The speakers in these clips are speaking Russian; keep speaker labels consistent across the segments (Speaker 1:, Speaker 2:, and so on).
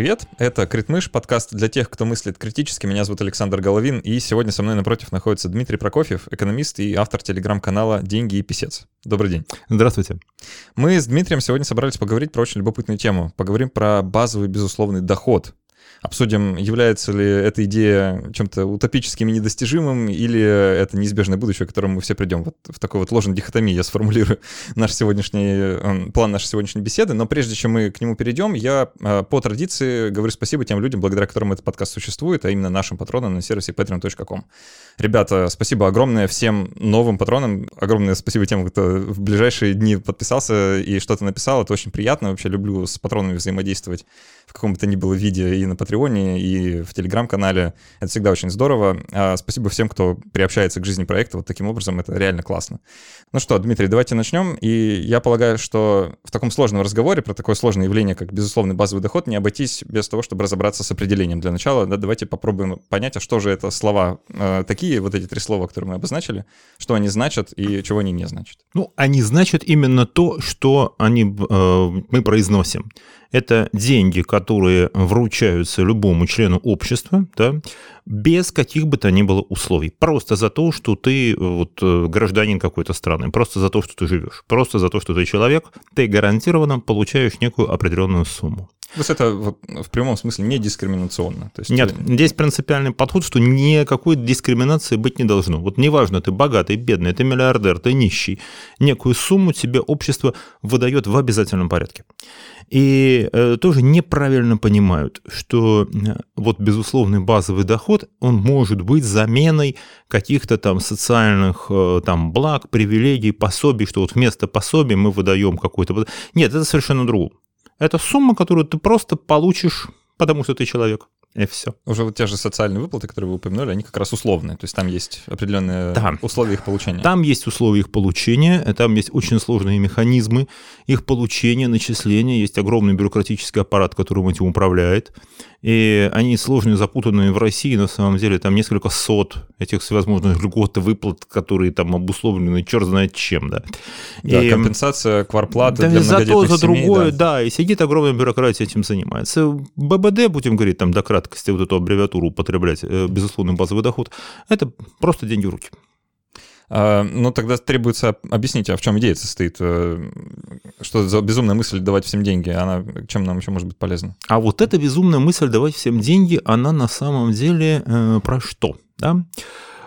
Speaker 1: Привет, это Критмыш, подкаст для тех, кто мыслит критически. Меня зовут Александр Головин, и сегодня со мной напротив находится Дмитрий Прокофьев, экономист и автор телеграм-канала «Деньги и писец». Добрый день.
Speaker 2: Здравствуйте.
Speaker 1: Мы с Дмитрием сегодня собрались поговорить про очень любопытную тему. Поговорим про базовый безусловный доход, обсудим, является ли эта идея чем-то утопическим и недостижимым, или это неизбежное будущее, к которому мы все придем. Вот в такой вот ложной дихотомии я сформулирую наш сегодняшний, эм, план нашей сегодняшней беседы. Но прежде чем мы к нему перейдем, я э, по традиции говорю спасибо тем людям, благодаря которым этот подкаст существует, а именно нашим патронам на сервисе patreon.com. Ребята, спасибо огромное всем новым патронам. Огромное спасибо тем, кто в ближайшие дни подписался и что-то написал. Это очень приятно. Вообще люблю с патронами взаимодействовать в каком бы то ни было виде и на Патреоне, и в Телеграм-канале. Это всегда очень здорово. А спасибо всем, кто приобщается к жизни проекта вот таким образом. Это реально классно. Ну что, Дмитрий, давайте начнем. И я полагаю, что в таком сложном разговоре про такое сложное явление, как безусловный базовый доход, не обойтись без того, чтобы разобраться с определением. Для начала да, давайте попробуем понять, а что же это слова э, такие, вот эти три слова, которые мы обозначили, что они значат и чего они не значат.
Speaker 2: Ну, они значат именно то, что они, э, мы произносим. Это деньги, которые вручаются любому члену общества, да, без каких бы то ни было условий. Просто за то, что ты вот, э, гражданин какой-то страны, просто за то, что ты живешь, просто за то, что ты человек, ты гарантированно получаешь некую определенную сумму.
Speaker 1: То есть это в прямом смысле не дискриминационно? То есть
Speaker 2: Нет,
Speaker 1: это...
Speaker 2: здесь принципиальный подход, что никакой дискриминации быть не должно. Вот неважно, ты богатый, бедный, ты миллиардер, ты нищий, некую сумму тебе общество выдает в обязательном порядке. И э, тоже неправильно понимают, что э, вот безусловный базовый доход, он может быть заменой каких-то там социальных э, там благ, привилегий, пособий, что вот вместо пособий мы выдаем какой-то... Нет, это совершенно другое. Это сумма, которую ты просто получишь, потому что ты человек и все.
Speaker 1: Уже вот те же социальные выплаты, которые вы упомянули, они как раз условные, то есть там есть определенные да. условия их получения.
Speaker 2: Там есть условия их получения, там есть очень сложные механизмы их получения, начисления, есть огромный бюрократический аппарат, которым этим управляет, и они сложные, запутанные в России, на самом деле там несколько сот этих всевозможных льгот и выплат, которые там обусловлены черт знает чем, да.
Speaker 1: Да, и, компенсация кварплаты да,
Speaker 2: для за то, за семей, другое, да. да, и сидит огромная бюрократия этим занимается. ББД, будем говорить там до краткости, вот эту аббревиатуру употреблять, э, безусловный базовый доход, это просто деньги в руки.
Speaker 1: А, ну, тогда требуется объяснить, а в чем идея состоит? Э, что за безумная мысль давать всем деньги? Она чем нам еще может быть полезна?
Speaker 2: А вот эта безумная мысль давать всем деньги, она на самом деле э, про что? Да?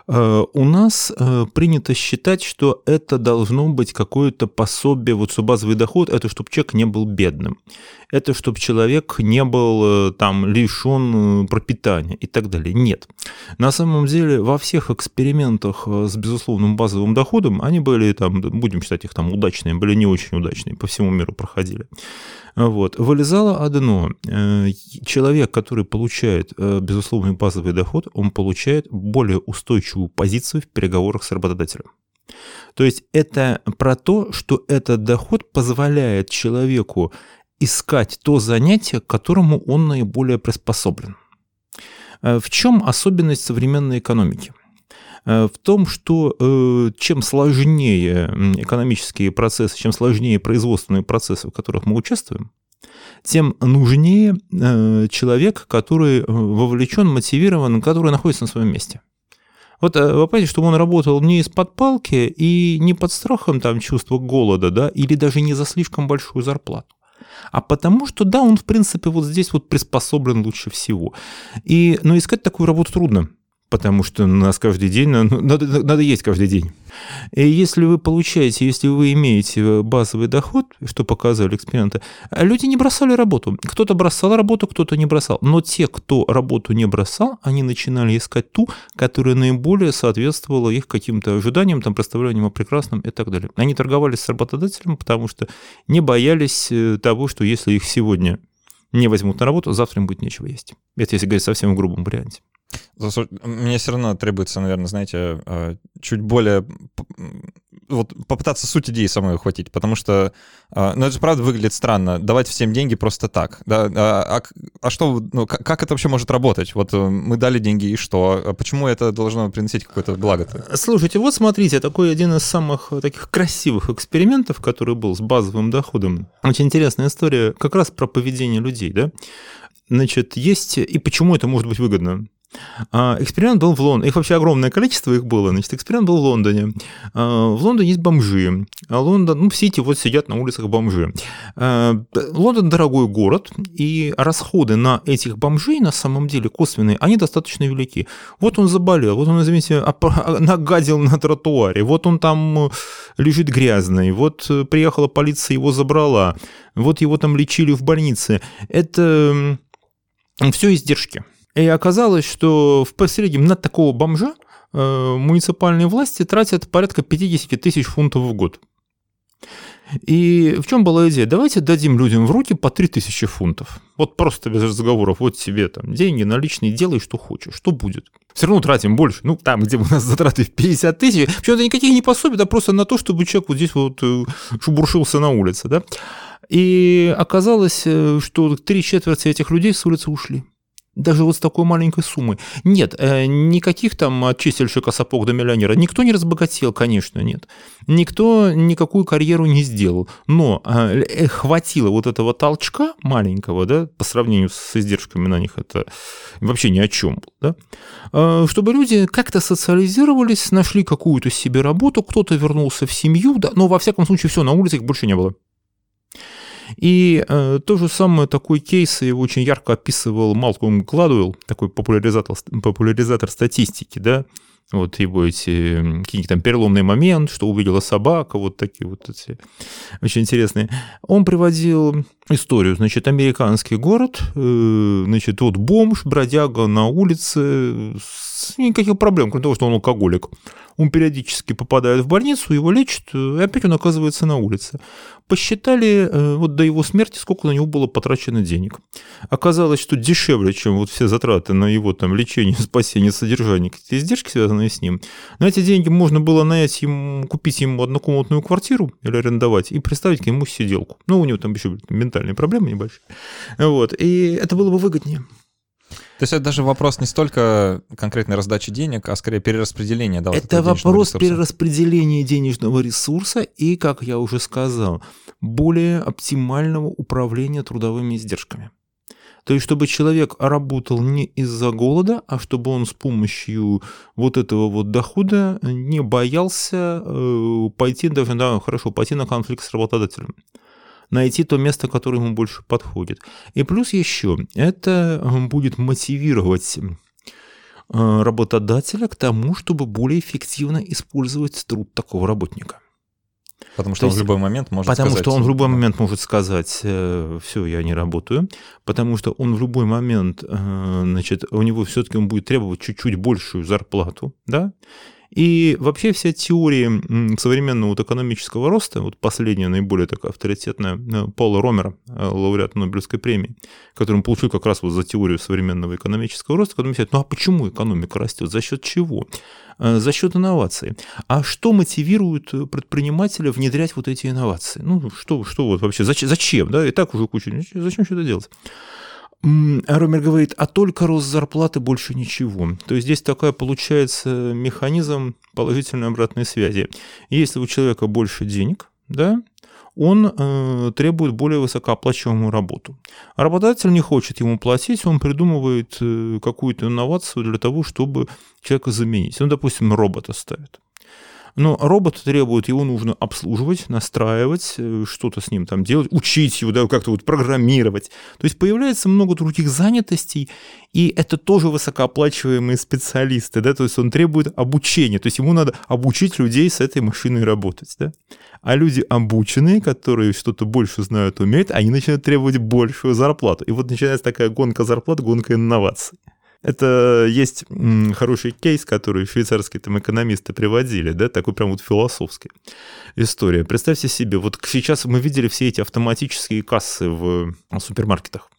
Speaker 2: Э, у нас принято считать, что это должно быть какое-то пособие, вот что базовый доход, это чтобы человек не был бедным, это чтобы человек не был э, там лишен пропитания и так далее. Нет. На самом деле во всех экспериментах с безусловным базовым доходом, они были там, будем считать их там удачные, были не очень удачные, по всему миру проходили. Вот. Вылезало одно. Э, человек, который получает э, безусловный базовый доход, он получает более устойчивую позицию в переговорах с работодателем. То есть это про то, что этот доход позволяет человеку искать то занятие, к которому он наиболее приспособлен. Э, в чем особенность современной экономики? Э, в том, что э, чем сложнее экономические процессы, чем сложнее производственные процессы, в которых мы участвуем, тем нужнее человек, который вовлечен, мотивирован, который находится на своем месте. Вот вы понимаете, чтобы он работал не из-под палки и не под страхом там чувства голода, да, или даже не за слишком большую зарплату а потому что, да, он, в принципе, вот здесь вот приспособлен лучше всего. И, но искать такую работу трудно потому что у нас каждый день, ну, надо, надо есть каждый день. И если вы получаете, если вы имеете базовый доход, что показывали эксперименты, люди не бросали работу. Кто-то бросал работу, кто-то не бросал. Но те, кто работу не бросал, они начинали искать ту, которая наиболее соответствовала их каким-то ожиданиям, там, представлениям о прекрасном и так далее. Они торговались с работодателем, потому что не боялись э, того, что если их сегодня не возьмут на работу, завтра им будет нечего есть. Это если говорить совсем в грубом варианте.
Speaker 1: Мне все равно требуется, наверное, знаете, э, чуть более вот попытаться суть идеи самой ухватить, потому что, э, ну, это же правда выглядит странно, давать всем деньги просто так, да, а, а, а что, ну, как, как это вообще может работать? Вот э, мы дали деньги, и что? А почему это должно приносить какое-то благо -то?
Speaker 2: Слушайте, вот смотрите, такой один из самых таких красивых экспериментов, который был с базовым доходом. Очень интересная история как раз про поведение людей, да. Значит, есть... И почему это может быть выгодно? А, эксперимент был в Лондоне. Их вообще огромное количество их было. Значит, эксперимент был в Лондоне. А, в Лондоне есть бомжи. А Лондон, ну, в Сити вот сидят на улицах бомжи. Лондон дорогой город, и расходы на этих бомжей на самом деле косвенные, они достаточно велики. Вот он заболел, вот он, извините, нагадил на тротуаре, вот он там лежит грязный, вот приехала полиция, его забрала, вот его там лечили в больнице. Это все издержки. И оказалось, что в среднем на такого бомжа э, муниципальные власти тратят порядка 50 тысяч фунтов в год. И в чем была идея? Давайте дадим людям в руки по 3000 фунтов. Вот просто без разговоров. Вот тебе там деньги наличные, делай, что хочешь. Что будет? Все равно тратим больше. Ну, там, где у нас затраты в 50 тысяч. Причем это никаких не пособий, а просто на то, чтобы человек вот здесь вот э, шубуршился на улице. Да? И оказалось, э, что три четверти этих людей с улицы ушли. Даже вот с такой маленькой суммой. Нет, э, никаких там от сапог до миллионера. Никто не разбогател, конечно, нет. Никто никакую карьеру не сделал. Но э, э, хватило вот этого толчка маленького, да, по сравнению с издержками на них, это вообще ни о чем да, чтобы люди как-то социализировались, нашли какую-то себе работу, кто-то вернулся в семью, да, но во всяком случае все, на улице их больше не было. И э, то же самое, такой кейс его очень ярко описывал Малком Гладуэлл, такой популяризатор, популяризатор статистики, да, вот его эти какие-то там переломный момент, что увидела собака, вот такие вот эти очень интересные. Он приводил историю, значит, американский город, э, значит, вот бомж, бродяга на улице, никаких проблем, кроме того, что он алкоголик он периодически попадает в больницу, его лечат, э, и опять он оказывается на улице. Посчитали э, вот до его смерти, сколько на него было потрачено денег. Оказалось, что дешевле, чем вот все затраты на его там лечение, спасение, содержание, какие-то издержки, связанные с ним. На эти деньги можно было нанять ему, купить ему однокомнатную квартиру или арендовать и представить к нему сиделку. Ну, у него там еще ментальные проблемы небольшие. Вот. И это было бы выгоднее.
Speaker 1: То есть это даже вопрос не столько конкретной раздачи денег, а скорее перераспределения. Да,
Speaker 2: это вот вопрос перераспределения денежного ресурса и, как я уже сказал, более оптимального управления трудовыми издержками. То есть, чтобы человек работал не из-за голода, а чтобы он с помощью вот этого вот дохода не боялся э, пойти, даже, да, хорошо, пойти на конфликт с работодателем найти то место, которое ему больше подходит. И плюс еще, это э, будет мотивировать э, работодателя к тому, чтобы более эффективно использовать труд такого работника.
Speaker 1: Потому что То он есть, в любой момент может
Speaker 2: потому
Speaker 1: сказать...
Speaker 2: Потому что он в любой момент может сказать, э, все, я не работаю, потому что он в любой момент, значит, у него все-таки он будет требовать чуть-чуть большую зарплату, да, и вообще вся теория современного вот экономического роста, вот последняя, наиболее такая авторитетная, э, Пола Ромера, э, лауреат Нобелевской премии, который он получил как раз вот за теорию современного экономического роста, когда он ну а почему экономика растет, за счет чего? Э, за счет инноваций. А что мотивирует предпринимателя внедрять вот эти инновации? Ну, что, что вот вообще, зачем, да, и так уже куча, зачем что-то делать? Ромер говорит, а только рост зарплаты, больше ничего. То есть здесь такая получается механизм положительной обратной связи. Если у человека больше денег, да, он э, требует более высокооплачиваемую работу. А работодатель не хочет ему платить, он придумывает э, какую-то инновацию для того, чтобы человека заменить. Он, допустим, робота ставит. Но робот требует, его нужно обслуживать, настраивать, э, что-то с ним там делать, учить его, да, как-то вот программировать. То есть появляется много других занятостей, и это тоже высокооплачиваемые специалисты, да, то есть он требует обучения, то есть ему надо обучить людей с этой машиной работать, да. А люди обученные, которые что-то больше знают, умеют, они начинают требовать большую зарплату. И вот начинается такая гонка зарплат, гонка инноваций. Это есть хороший кейс, который швейцарские там экономисты приводили, да, такой прям вот философский история. Представьте себе, вот сейчас мы видели все эти автоматические кассы в супермаркетах.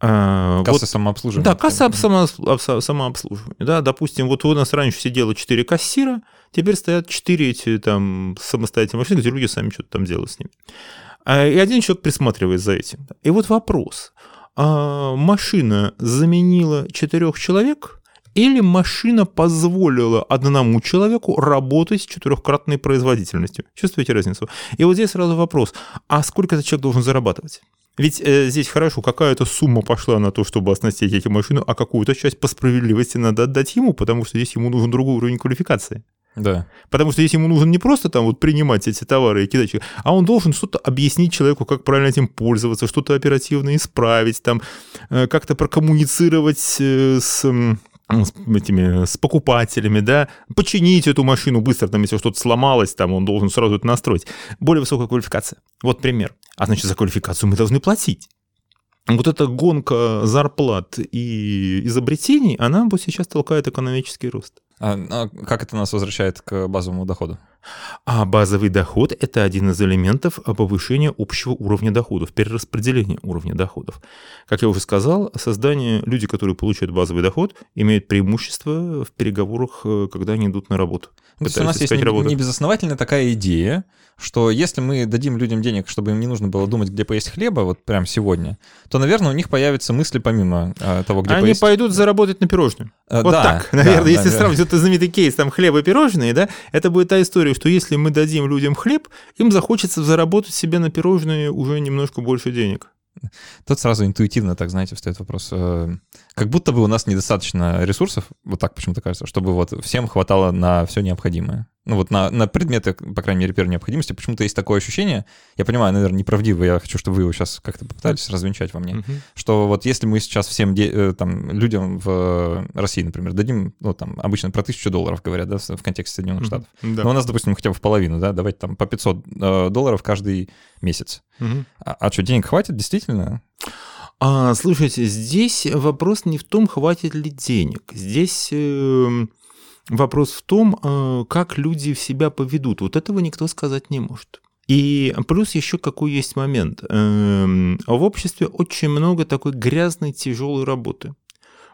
Speaker 1: А, касса вот, самообслуживания.
Speaker 2: Да, касса само, самообслуживания. Да, допустим, вот у нас раньше сидело 4 кассира, теперь стоят 4 эти там самостоятельные машины, где люди сами что-то там делают с ними. А, и один человек присматривает за этим. И вот вопрос – а машина заменила четырех человек или машина позволила одному человеку работать с четырехкратной производительностью. Чувствуете разницу? И вот здесь сразу вопрос, а сколько этот человек должен зарабатывать? Ведь э, здесь хорошо, какая-то сумма пошла на то, чтобы оснастить эти машины, а какую-то часть по справедливости надо отдать ему, потому что здесь ему нужен другой уровень квалификации.
Speaker 1: Да.
Speaker 2: Потому что здесь ему нужно не просто там вот принимать эти товары и кидать, а он должен что-то объяснить человеку, как правильно этим пользоваться, что-то оперативно исправить, там э, как-то прокоммуницировать э, с с этими с покупателями, да, починить эту машину быстро, там, если что-то сломалось, там, он должен сразу это настроить. Более высокая квалификация. Вот пример. А значит, за квалификацию мы должны платить. Вот эта гонка зарплат и изобретений, она вот сейчас толкает экономический рост.
Speaker 1: А, а как это нас возвращает к базовому доходу?
Speaker 2: А базовый доход – это один из элементов повышения общего уровня доходов, перераспределения уровня доходов. Как я уже сказал, создание, люди, которые получают базовый доход, имеют преимущество в переговорах, э, когда они идут на работу.
Speaker 1: Ну, то есть у нас есть не, не безосновательная такая идея, что если мы дадим людям денег, чтобы им не нужно было думать, где поесть хлеба, вот прямо сегодня, то, наверное, у них появятся мысли помимо э, того, где
Speaker 2: Они
Speaker 1: поесть.
Speaker 2: пойдут заработать на пирожные. Э, вот да, так, наверное, да, если да, сравнить, да. это знаменитый кейс, там хлеб и пирожные, да, это будет та история, что если мы дадим людям хлеб, им захочется заработать себе на пирожные уже немножко больше денег.
Speaker 1: Тут сразу интуитивно, так знаете, встает вопрос. Как будто бы у нас недостаточно ресурсов, вот так почему-то кажется, чтобы вот всем хватало на все необходимое ну вот на, на предметы, по крайней мере, первой необходимости, почему-то есть такое ощущение, я понимаю, наверное, неправдиво, я хочу, чтобы вы его сейчас как-то попытались развенчать во мне, uh-huh. что вот если мы сейчас всем де- э, там, людям в России, например, дадим, ну там обычно про тысячу долларов говорят, да, в контексте Соединенных uh-huh. Штатов, да. но у нас, допустим, хотя бы в половину, да, давайте там по 500 э, долларов каждый месяц. Uh-huh. А, а что, денег хватит действительно?
Speaker 2: А, слушайте, здесь вопрос не в том, хватит ли денег. Здесь... Э Вопрос в том, э, как люди в себя поведут. Вот этого никто сказать не может. И плюс еще какой есть момент. Эм, в обществе очень много такой грязной, тяжелой работы,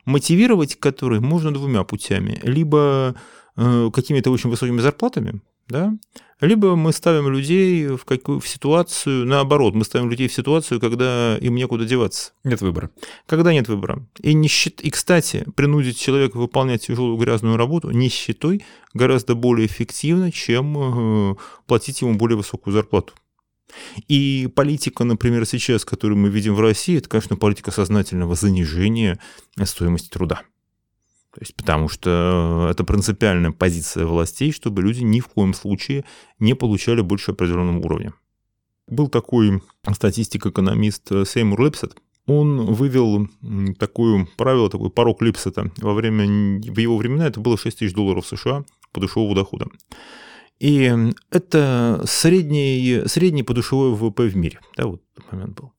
Speaker 2: мотивировать которой можно двумя путями. Либо э, какими-то очень высокими зарплатами, да, либо мы ставим людей в, какую, в ситуацию, наоборот, мы ставим людей в ситуацию, когда им некуда деваться.
Speaker 1: Нет выбора.
Speaker 2: Когда нет выбора. И, нищет... и кстати, принудить человека выполнять тяжелую грязную работу нищетой гораздо более эффективно, чем э, платить ему более высокую зарплату. И политика, например, сейчас, которую мы видим в России, это, конечно, политика сознательного занижения стоимости труда. То есть, потому что это принципиальная позиция властей, чтобы люди ни в коем случае не получали больше определенного уровня. Был такой статистик-экономист Сеймур Липсет. Он вывел такое правило, такой порог Липсета. Во время, в его времена это было 6 тысяч долларов США подушевого дохода. И это средний, средний подушевой ВВП в мире. Да, вот момент был.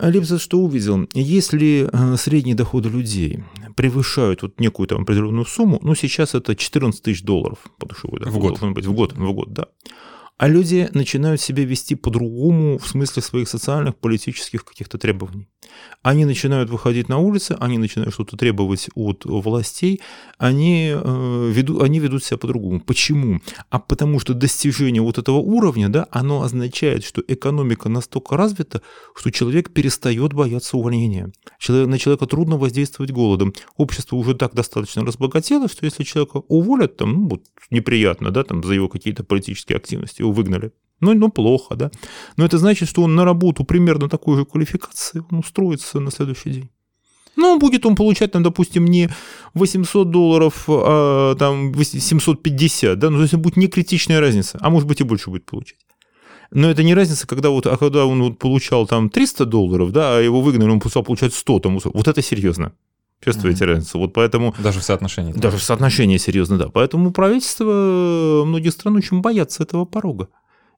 Speaker 2: Липсет что увидел? Если э, средние доходы людей превышают вот некую там определенную сумму, ну сейчас это 14 тысяч долларов подушевой доход. В год. Должен быть, в год, в год, да а люди начинают себя вести по-другому в смысле своих социальных, политических каких-то требований. Они начинают выходить на улицы, они начинают что-то требовать от властей, они, э, ведут, они ведут себя по-другому. Почему? А потому что достижение вот этого уровня, да, оно означает, что экономика настолько развита, что человек перестает бояться увольнения. Человек, на человека трудно воздействовать голодом. Общество уже так достаточно разбогатело, что если человека уволят, там, ну, вот неприятно, да, там, за его какие-то политические активности, его выгнали. Ну, ну, плохо, да. Но это значит, что он на работу примерно такой же квалификации, он устроится на следующий день. Ну, будет он получать, там, допустим, не 800 долларов, а там 750, да, ну, то есть будет не критичная разница, а может быть и больше будет получать. Но это не разница, когда вот, а когда он вот получал там 300 долларов, да, а его выгнали, он стал получать 100, там, вот это серьезно. Чувствуете mm-hmm. разницу? Вот поэтому...
Speaker 1: Даже в соотношении.
Speaker 2: Даже в соотношении, серьезно, да. Поэтому правительство многих стран очень боятся этого порога.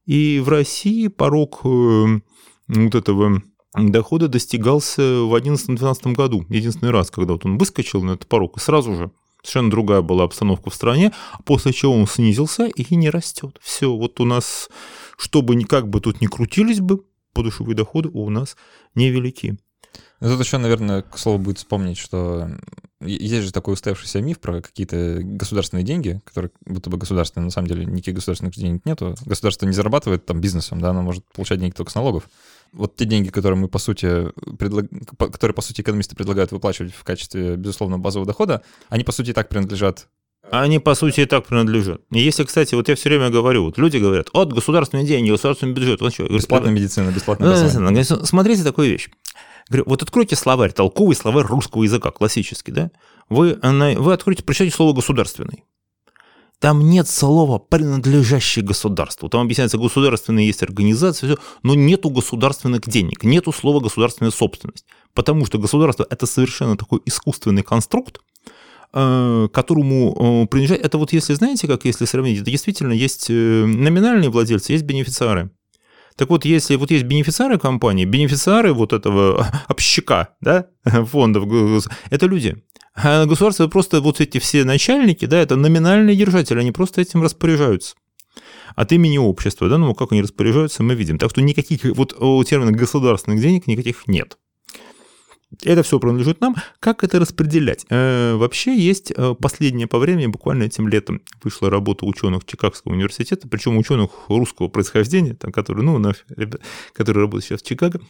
Speaker 2: И в России порог э, вот этого дохода достигался в 2011-2012 году. Единственный раз, когда вот он выскочил на этот порог, и сразу же совершенно другая была обстановка в стране, после чего он снизился и не растет. Все, вот у нас, чтобы никак бы тут ни крутились бы, подушевые доходы у нас невелики.
Speaker 1: Ну, тут еще, наверное, к слову будет вспомнить, что есть же такой устоявшийся миф про какие-то государственные деньги, которые будто бы государственные, на самом деле никаких государственных денег нету. Государство не зарабатывает там бизнесом, да, оно может получать деньги только с налогов. Вот те деньги, которые мы, по сути, предлаг... которые, по сути, экономисты предлагают выплачивать в качестве, безусловно, базового дохода, они, по сути, и так принадлежат
Speaker 2: Они, по сути, и так принадлежат. И если, кстати, вот я все время говорю, вот люди говорят, от государственные деньги, государственный бюджет. Вот что,
Speaker 1: бесплатная медицина, бесплатная.
Speaker 2: Смотрите такую вещь. Говорю, вот откройте словарь, толковый словарь русского языка, классический, да? Вы, вы откройте, прочитайте слово «государственный». Там нет слова «принадлежащий государству». Там объясняется, государственные есть организации, но нету государственных денег, нету слова «государственная собственность». Потому что государство – это совершенно такой искусственный конструкт, э, которому э, принадлежать. Это вот если, знаете, как если сравнить, это действительно есть э, номинальные владельцы, есть бенефициары. Так вот, если вот есть бенефициары компании, бенефициары вот этого общака, да, фондов, это люди. А государство просто вот эти все начальники, да, это номинальные держатели, они просто этим распоряжаются от имени общества, да, ну как они распоряжаются, мы видим. Так что никаких вот термина государственных денег никаких нет. Это все принадлежит нам. Как это распределять? Э, вообще есть э, последнее по времени, буквально этим летом вышла работа ученых Чикагского университета, причем ученых русского происхождения, там, которые, ну, ребята, которые работают сейчас в Чикаго.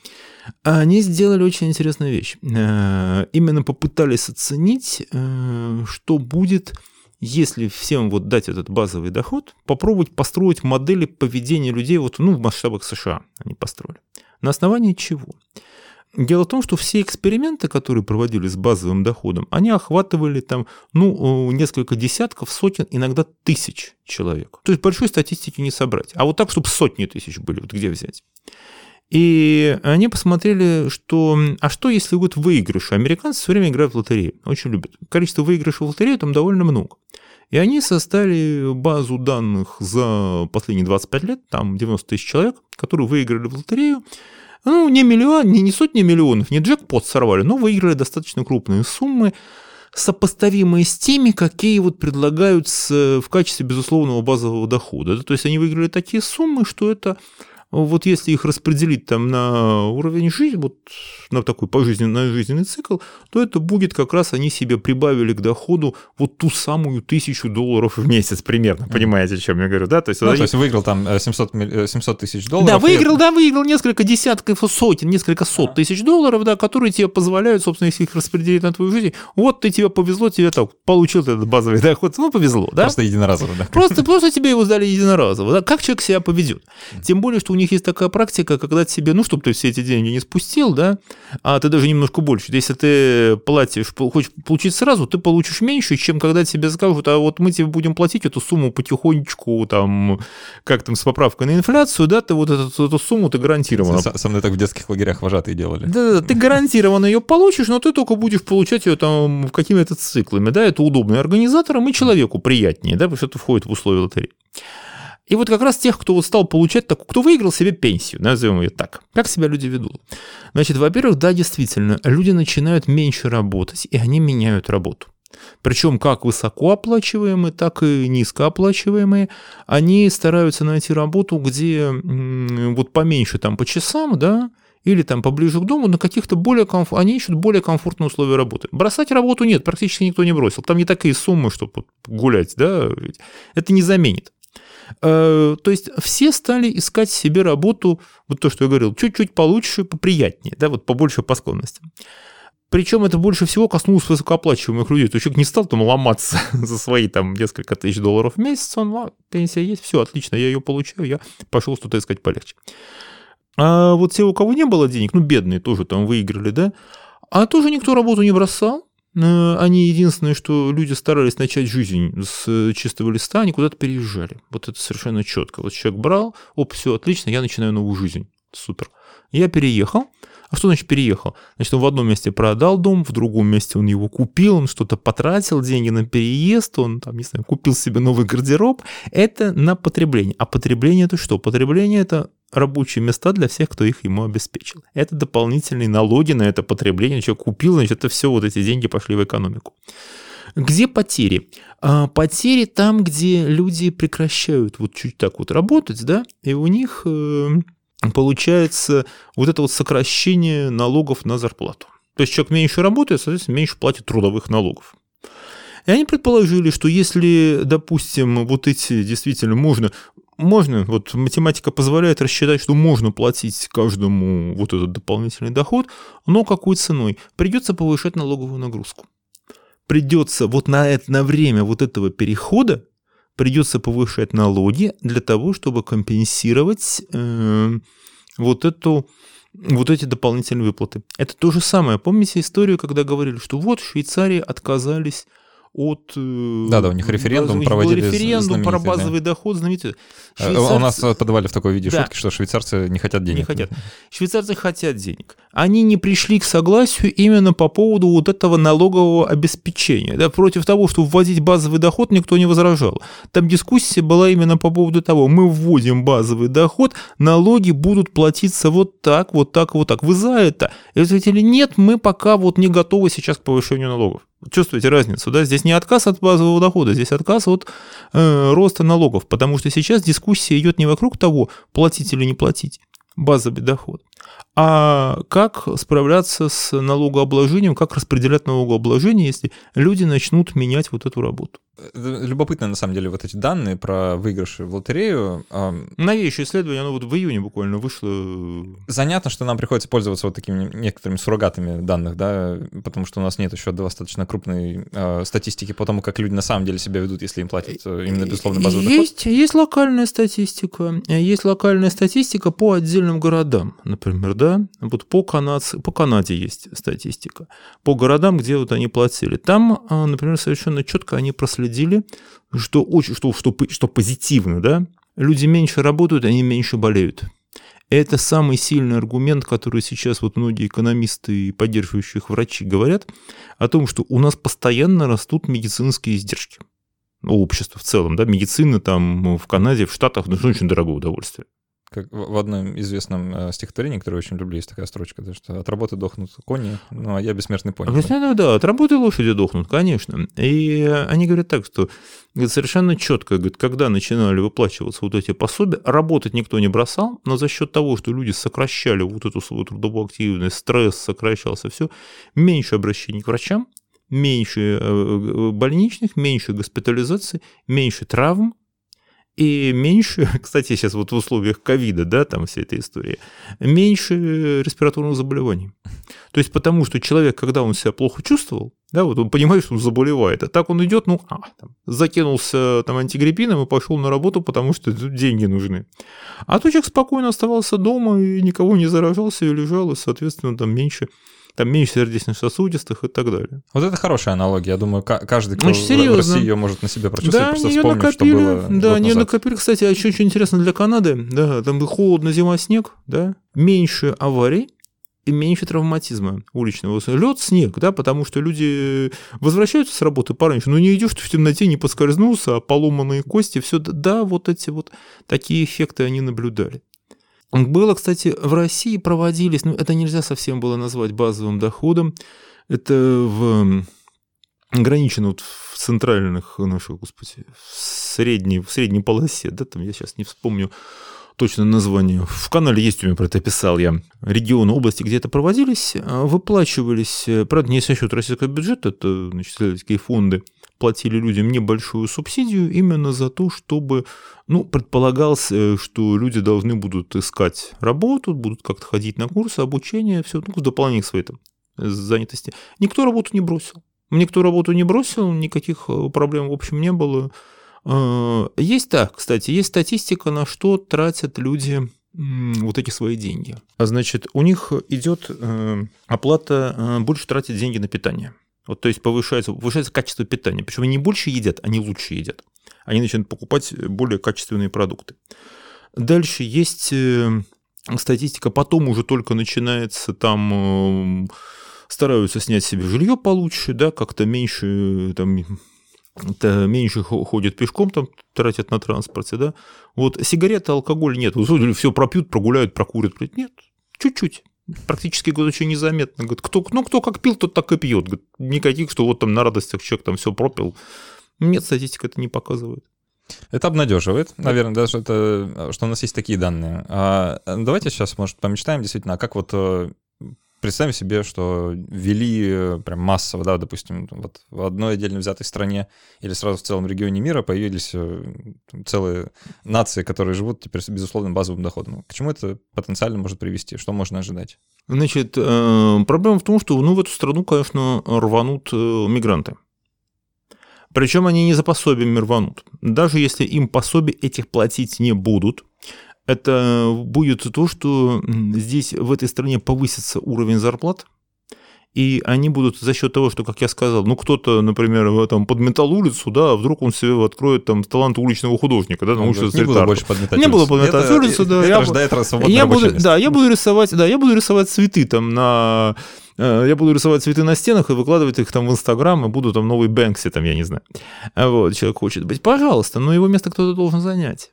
Speaker 2: Они сделали очень интересную вещь. Э, именно попытались оценить, что будет если всем вот дать этот базовый доход, попробовать построить модели поведения людей вот, ну, в масштабах США они построили. На основании чего? Дело в том, что все эксперименты, которые проводились с базовым доходом, они охватывали там, ну, несколько десятков, сотен, иногда тысяч человек. То есть большой статистики не собрать. А вот так, чтобы сотни тысяч были, вот где взять? И они посмотрели, что... А что, если вот выигрыши? Американцы все время играют в лотерею, очень любят. Количество выигрышей в лотерею там довольно много. И они составили базу данных за последние 25 лет, там 90 тысяч человек, которые выиграли в лотерею, ну, не миллион, не, не сотни миллионов, не джекпот сорвали, но выиграли достаточно крупные суммы, сопоставимые с теми, какие вот предлагаются в качестве безусловного базового дохода. То есть они выиграли такие суммы, что это вот если их распределить там на уровень жизни, вот на такой пожизненный жизненный цикл, то это будет как раз они себе прибавили к доходу вот ту самую тысячу долларов в месяц примерно, понимаете, о чем я говорю, да?
Speaker 1: То есть, ну, вот то есть выиграл там 700, э, 700 э, тысяч долларов.
Speaker 2: Да, выиграл, и... да, выиграл несколько десятков, сотен, несколько сот тысяч долларов, да, которые тебе позволяют, собственно, если их распределить на твою жизнь, вот ты тебе повезло, тебе так, получил этот базовый доход, ну, повезло, да?
Speaker 1: Просто единоразово, да?
Speaker 2: Просто, просто тебе его сдали единоразово, да? Как человек себя поведет? Тем более, что у них есть такая практика, когда тебе, ну, чтобы ты все эти деньги не спустил, да, а ты даже немножко больше. Если ты платишь, хочешь получить сразу, ты получишь меньше, чем когда тебе скажут, а вот мы тебе будем платить эту сумму потихонечку, там, как там, с поправкой на инфляцию, да, ты вот эту, эту сумму ты гарантированно.
Speaker 1: Со, со мной так в детских лагерях вожатые делали.
Speaker 2: Да, да, ты гарантированно ее получишь, но ты только будешь получать ее там какими-то циклами, да, это удобно и организаторам, и человеку приятнее, да, потому что это входит в условия лотереи. И вот как раз тех, кто вот стал получать такую, кто выиграл себе пенсию, назовем ее так. Как себя люди ведут? Значит, во-первых, да, действительно, люди начинают меньше работать, и они меняют работу. Причем как высокооплачиваемые, так и низкооплачиваемые, они стараются найти работу, где вот поменьше там по часам, да, или там поближе к дому, на каких-то более комф... они ищут более комфортные условия работы. Бросать работу нет, практически никто не бросил. Там не такие суммы, чтобы гулять, да, это не заменит. Э, то есть все стали искать себе работу, вот то, что я говорил, чуть-чуть получше, поприятнее, да, вот побольше по склонностям. Причем это больше всего коснулось высокооплачиваемых людей. То есть человек не стал там ломаться за свои там несколько тысяч долларов в месяц, он, а, пенсия есть, все, отлично, я ее получаю, я пошел что-то искать полегче. А вот те, у кого не было денег, ну, бедные тоже там выиграли, да, а тоже никто работу не бросал, они единственное, что люди старались начать жизнь с чистого листа, они куда-то переезжали. Вот это совершенно четко. Вот человек брал, оп, все отлично, я начинаю новую жизнь. Супер. Я переехал. А что значит переехал? Значит, он в одном месте продал дом, в другом месте он его купил, он что-то потратил, деньги на переезд, он там, не знаю, купил себе новый гардероб. Это на потребление. А потребление это что? Потребление это рабочие места для всех, кто их ему обеспечил. Это дополнительные налоги на это потребление. Человек купил, значит, это все, вот эти деньги пошли в экономику. Где потери? А, потери там, где люди прекращают вот чуть так вот работать, да, и у них э, получается вот это вот сокращение налогов на зарплату. То есть человек меньше работает, соответственно, меньше платит трудовых налогов. И они предположили, что если, допустим, вот эти действительно можно, можно, вот математика позволяет рассчитать, что можно платить каждому вот этот дополнительный доход, но какой ценой? Придется повышать налоговую нагрузку. придется вот на, это, на время вот этого перехода придется повышать налоги для того, чтобы компенсировать э, вот эту вот эти дополнительные выплаты. Это то же самое. Помните историю, когда говорили, что вот в Швейцарии отказались от...
Speaker 1: Э, да, да, у них референдум проводили.
Speaker 2: Референдум про базовый да. доход знаменитый.
Speaker 1: Э, швейцарцы... У нас подавали в такой виде да. шутки, что швейцарцы не хотят денег.
Speaker 2: Не хотят. Швейцарцы хотят денег. Они не пришли к согласию именно по поводу вот этого налогового обеспечения. Да, против того, чтобы вводить базовый доход, никто не возражал. Там дискуссия была именно по поводу того, мы вводим базовый доход, налоги будут платиться вот так, вот так, вот так. Вы за это? И ответили, нет, мы пока вот не готовы сейчас к повышению налогов. Чувствуете разницу, да? Здесь не отказ от базового дохода, здесь отказ от э, роста налогов, потому что сейчас дискуссия идет не вокруг того, платить или не платить базовый доход, а как справляться с налогообложением, как распределять налогообложение, если люди начнут менять вот эту работу.
Speaker 1: Э, любопытно, на самом деле, вот эти данные про выигрыши в лотерею.
Speaker 2: Новейшее исследование, оно вот в июне буквально вышло.
Speaker 1: Занятно, что нам приходится пользоваться вот такими некоторыми суррогатами данных, да, потому что у нас нет еще достаточно крупной э, статистики по тому, как люди на самом деле себя ведут, если им платят э, именно безусловно базовый
Speaker 2: есть,
Speaker 1: доход.
Speaker 2: Есть локальная статистика. Есть локальная статистика по отдельным городам, например, да. Вот по, Канадце, по Канаде есть статистика. По городам, где вот они платили. Там, например, совершенно четко они проследили что, очень, что, что, что позитивно, да, люди меньше работают, они меньше болеют. Это самый сильный аргумент, который сейчас вот многие экономисты и поддерживающих врачи говорят о том, что у нас постоянно растут медицинские издержки. Общество в целом, да, медицина там в Канаде, в Штатах, ну, очень дорогое удовольствие.
Speaker 1: Как в одном известном э, стихотворении, которое очень люблю, есть такая строчка, да, что от работы дохнут кони, ну, а я бессмертный пони.
Speaker 2: Бессмертный, да, от работы лошади дохнут, конечно. И они говорят так, что говорят, совершенно четко, говорят, когда начинали выплачиваться вот эти пособия, работать никто не бросал, но за счет того, что люди сокращали вот эту свою трудовую активность, стресс сокращался, все, меньше обращений к врачам, меньше э, э, больничных, меньше госпитализации, меньше травм, и меньше, кстати, сейчас вот в условиях ковида, да, там вся эта история, меньше респираторных заболеваний. То есть потому, что человек, когда он себя плохо чувствовал, да, вот он понимает, что он заболевает, а так он идет, ну, а, там, закинулся там антигриппином и пошел на работу, потому что деньги нужны. А то человек спокойно оставался дома и никого не заражался и лежал, и, соответственно, там меньше там меньше сердечно-сосудистых и так далее.
Speaker 1: Вот это хорошая аналогия. Я думаю, каждый, кто Значит, в России ее может на себе прочувствовать, да, просто вспомнить, накопили, что было
Speaker 2: Да,
Speaker 1: они
Speaker 2: накопили. Кстати, а еще очень интересно для Канады, да, там холодно, зима, снег, да, меньше аварий, и меньше травматизма уличного. Лед, снег, да, потому что люди возвращаются с работы пораньше, но не идешь ты в темноте, не поскользнулся, а поломанные кости, все, да, вот эти вот такие эффекты они наблюдали. Было, кстати, в России проводились, ну, это нельзя совсем было назвать базовым доходом, это в ограничено вот в центральных наших, господи, в средней, в средней полосе, да, там я сейчас не вспомню точно название. В канале есть у меня про это писал я. Регионы, области, где это проводились, а, выплачивались, э, правда, не со счет российского бюджета, это значит, фонды, платили людям небольшую субсидию именно за то, чтобы, ну, предполагалось, э, что люди должны будут искать работу, будут как-то ходить на курсы, обучение, все, ну, в дополнение к своей там занятости. Никто работу не бросил. Никто работу не бросил, никаких э, проблем, в общем, не было. Э, есть так, кстати, есть статистика, на что тратят люди вот эти свои деньги. А значит, у них идет оплата, больше тратить деньги на питание. Вот, то есть повышается, повышается качество питания. Причем они не больше едят, они лучше едят. Они начинают покупать более качественные продукты. Дальше есть э, статистика, потом уже только начинается там э, стараются снять себе жилье получше, да, как-то меньше там меньше ходят пешком, там тратят на транспорте, да. Вот сигареты, алкоголь нет. Все пропьют, прогуляют, прокурят. Нет, чуть-чуть практически говорит, очень незаметно. Говорит, кто, ну, кто как пил, тот так и пьет. Говорит, никаких, что вот там на радостях человек там все пропил. Нет, статистика это не показывает.
Speaker 1: Это обнадеживает, наверное, даже это, что у нас есть такие данные. А, давайте сейчас, может, помечтаем действительно, а как вот э, представим себе, что ввели э, прям массово, да, допустим, вот в одной отдельно взятой стране или сразу в целом регионе мира появились э, целые нации, которые живут теперь с безусловным базовым доходом. К чему это потенциально может привести? Что можно ожидать?
Speaker 2: Значит, э, проблема в том, что ну, в эту страну, конечно, рванут мигранты. Причем они не за пособием рванут. Даже если им пособие этих платить не будут, это будет то, что здесь, в этой стране, повысится уровень зарплат, и они будут за счет того, что, как я сказал, ну кто-то, например, там подметал улицу, да, а вдруг он себе откроет там талант уличного художника, да, научится
Speaker 1: Не буду больше подметать
Speaker 2: Не буду подметать
Speaker 1: это,
Speaker 2: улицу, да.
Speaker 1: Это
Speaker 2: я,
Speaker 1: рождает
Speaker 2: я буду, Да, я буду рисовать, да, я буду рисовать цветы там на э, я буду рисовать цветы на стенах и выкладывать их там в Инстаграм, и буду там новый Бэнкси, там, я не знаю. Вот, человек хочет быть. Пожалуйста, но его место кто-то должен занять.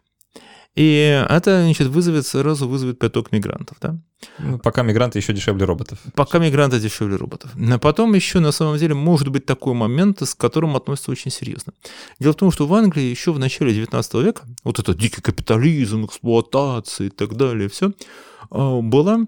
Speaker 2: И это, значит, вызовет, сразу вызовет поток мигрантов, да?
Speaker 1: Ну, пока мигранты еще дешевле роботов.
Speaker 2: Пока мигранты дешевле роботов. А потом еще, на самом деле, может быть такой момент, с которым относятся очень серьезно. Дело в том, что в Англии еще в начале 19 века, вот этот дикий капитализм, эксплуатация и так далее, все, а, была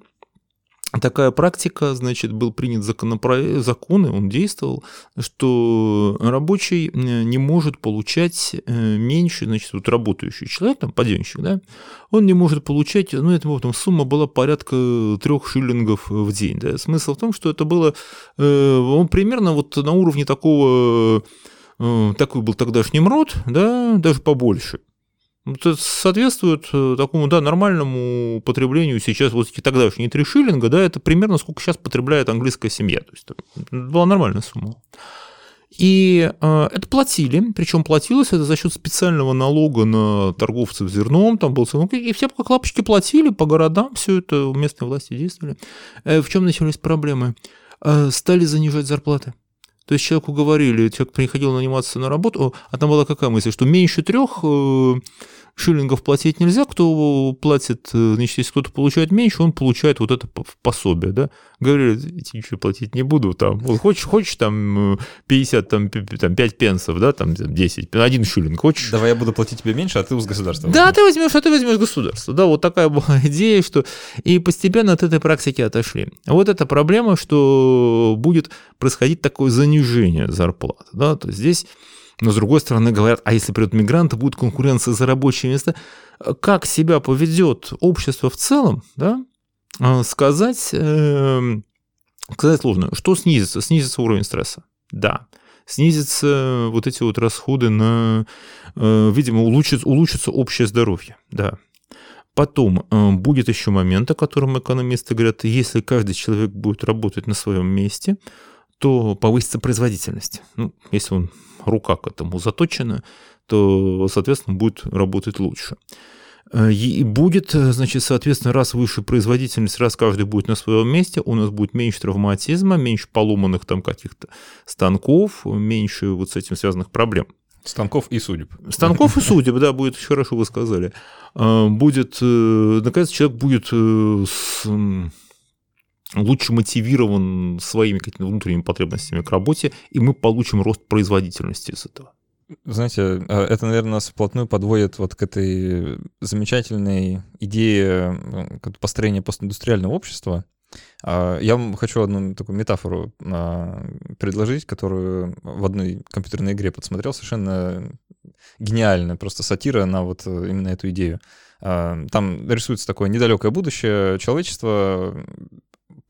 Speaker 2: такая практика, значит, был принят законопроект, закон, и он действовал, что рабочий э, не может получать э, меньше, значит, вот работающий человек, там, подъемщик, да, он не может получать, ну, это вот, там, сумма была порядка трех шиллингов в день, да, смысл в том, что это было, э, он примерно вот на уровне такого, такой был тогдашний МРОД, да, даже побольше, это соответствует э, такому, да, нормальному потреблению сейчас, вот эти тогдашние 3 шиллинга, да, это примерно сколько сейчас потребляет английская семья, то есть это была нормальная сумма. И э, это платили, причем платилось это за счет специального налога на торговцев зерном, там был ну, и все как лапочки платили по городам, все это местные власти действовали. Э, в чем начались проблемы? Стали занижать зарплаты. То есть человеку говорили, человек приходил наниматься на работу, а там была какая мысль, что меньше трех шиллингов платить нельзя, кто платит, э, значит, если кто-то получает меньше, он получает вот это пособие, да. Говорили, эти ничего платить не буду, там, хочешь, хочешь там 50, там, там 5 пенсов, да, там 10, один шиллинг, хочешь.
Speaker 1: Давай я буду платить тебе меньше, а ты с государства.
Speaker 2: Да, ты возьмешь, а ты возьмешь государство. Да, вот такая была идея, что и постепенно от этой практики отошли. Вот эта проблема, что будет происходить такое занижение зарплат, да, то есть здесь но с другой стороны говорят, а если придут мигранты, будет конкуренция за рабочие места. Как себя поведет общество в целом, да, а, сказать, э, сказать сложно. Что снизится? Снизится уровень стресса. Да. Снизится вот эти вот расходы на, э, видимо, улучшится, улучшится общее здоровье. Да. Потом э, будет еще момент, о котором экономисты говорят, если каждый человек будет работать на своем месте, то повысится производительность. Ну, если он рука к этому заточена, то, соответственно, будет работать лучше. Э, и будет, э, значит, соответственно, раз выше производительность, раз каждый будет на своем месте, у нас будет меньше травматизма, меньше поломанных там каких-то станков, меньше вот с этим связанных проблем.
Speaker 1: Станков и судеб.
Speaker 2: Станков и судеб, да, будет, хорошо вы сказали. Э, будет, наконец, человек будет с лучше мотивирован своими какими-то внутренними потребностями к работе, и мы получим рост производительности из этого.
Speaker 1: Знаете, а, это, наверное, нас вплотную подводит вот к этой замечательной идее построения постиндустриального общества. А, я вам хочу одну такую метафору а, предложить, которую в одной компьютерной игре подсмотрел, совершенно гениальная просто сатира на вот именно эту идею. Там рисуется такое недалекое будущее, человечество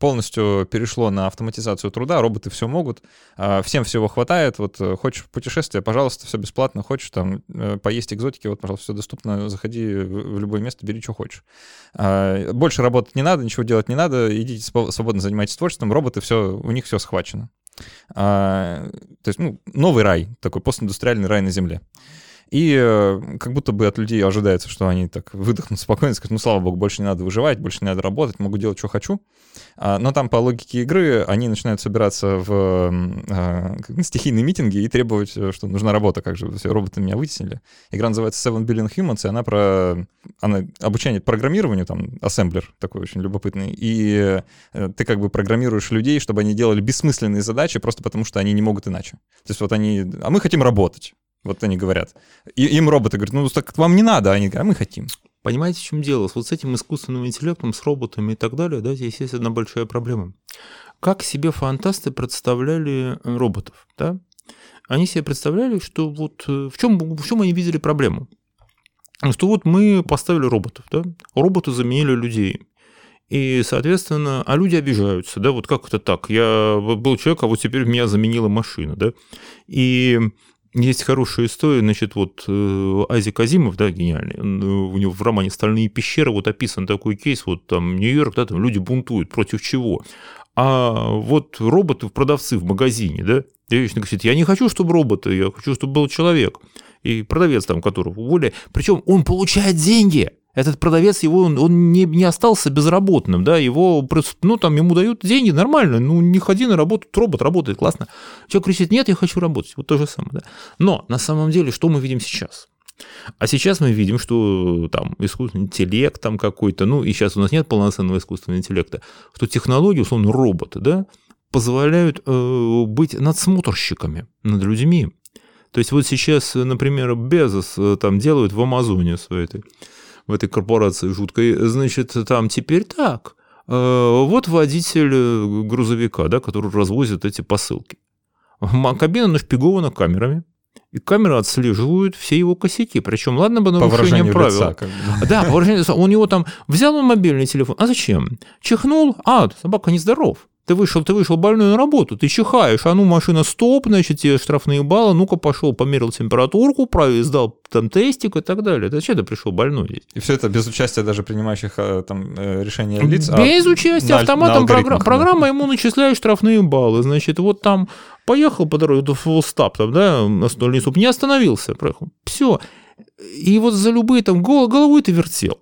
Speaker 1: полностью перешло на автоматизацию труда, роботы все могут, а, всем всего хватает, вот э, хочешь путешествие, пожалуйста, все бесплатно, хочешь там э, поесть экзотики, вот, пожалуйста, все доступно, заходи в любое место, бери, что хочешь. А, больше работать не надо, ничего делать не надо, идите свободно занимайтесь творчеством, роботы, все, у них все схвачено. А, то есть, ну, новый рай, такой постиндустриальный рай на Земле. И э, как будто бы от людей ожидается, что они так выдохнут спокойно, скажут, ну, слава богу, больше не надо выживать, больше не надо работать, могу делать, что хочу. А, но там по логике игры они начинают собираться в на стихийные митинги и требовать, э, что нужна работа, как же все, роботы меня вытеснили. Игра называется Seven Billion Humans, и она про она обучение программированию, там, ассемблер такой очень любопытный, и э, ты как бы программируешь людей, чтобы они делали бессмысленные задачи просто потому, что они не могут иначе. То есть вот они, а мы хотим работать. Вот они говорят. И им роботы говорят, ну так вам не надо, они говорят, а мы хотим.
Speaker 2: Понимаете, в чем дело? Вот с этим искусственным интеллектом, с роботами и так далее, да, здесь есть одна большая проблема. Как себе фантасты представляли э, роботов, да? Они себе представляли, что вот э, в чем, в чем они видели проблему? Что вот мы поставили роботов, да? Роботы заменили людей. И, соответственно, а люди обижаются, да, вот как это так? Я был человек, а вот теперь меня заменила машина, да? И Есть хорошая история, значит, вот э, Азик Азимов, да, гениальный, э, у него в романе «Стальные пещеры» вот описан такой кейс, вот там Нью-Йорк, да, там люди бунтуют, против чего? А вот роботы, продавцы в магазине, да, Девичник говорит, я не хочу, чтобы роботы, я хочу, чтобы был человек. И продавец там, которого уволили, причем он получает деньги. Этот продавец его, он, он не, не остался безработным, да, его, ну, там, ему дают деньги, нормально, ну, не ходи на работу, робот работает, классно. Человек кричит, нет, я хочу работать, вот то же самое, да. Но, на самом деле, что мы видим сейчас? А сейчас мы видим, что там искусственный интеллект там какой-то, ну, и сейчас у нас нет полноценного искусственного интеллекта, что технологии, условно, роботы, да, позволяют э, быть надсмотрщиками над людьми. То есть вот сейчас, например, Безос э, там делают в Амазоне своей этой, в этой корпорации жуткой, значит, там теперь так. Э, вот водитель э, грузовика, да, который развозит эти посылки. Кабина нашпигована камерами. И камеры отслеживают все его косяки. Причем, ладно бы нарушение правил. Лица, как бы. Да, по выражению лица. У него там взял он мобильный телефон. А зачем? Чихнул. А, собака нездоров. Ты вышел, ты вышел больной на работу, ты чихаешь, а ну машина стоп, значит, тебе штрафные баллы, ну-ка пошел, померил температурку, правильно сдал там тестик и так далее. Зачем ты пришел больной здесь?
Speaker 1: И все это без участия даже принимающих э, там э, решения лиц?
Speaker 2: А без а участия, на, автоматом на программа, программа ему начисляет штрафные баллы. Значит, вот там поехал по дороге, до фулстап, там, да, на стольный суп, не остановился, проехал. Все. И вот за любые там головой ты вертел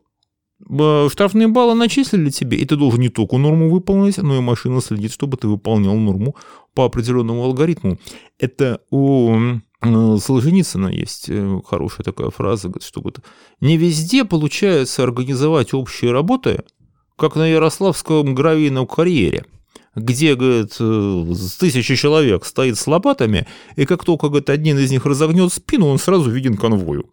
Speaker 2: штрафные баллы начислили тебе, и ты должен не только норму выполнить, но и машина следит, чтобы ты выполнял норму по определенному алгоритму. Это у Солженицына есть э, хорошая такая фраза, что вот, не везде получается организовать общие работы, как на Ярославском гравийном карьере где, говорит, э, тысячи человек стоит с лопатами, и как только, говорит, один из них разогнет спину, он сразу виден конвою.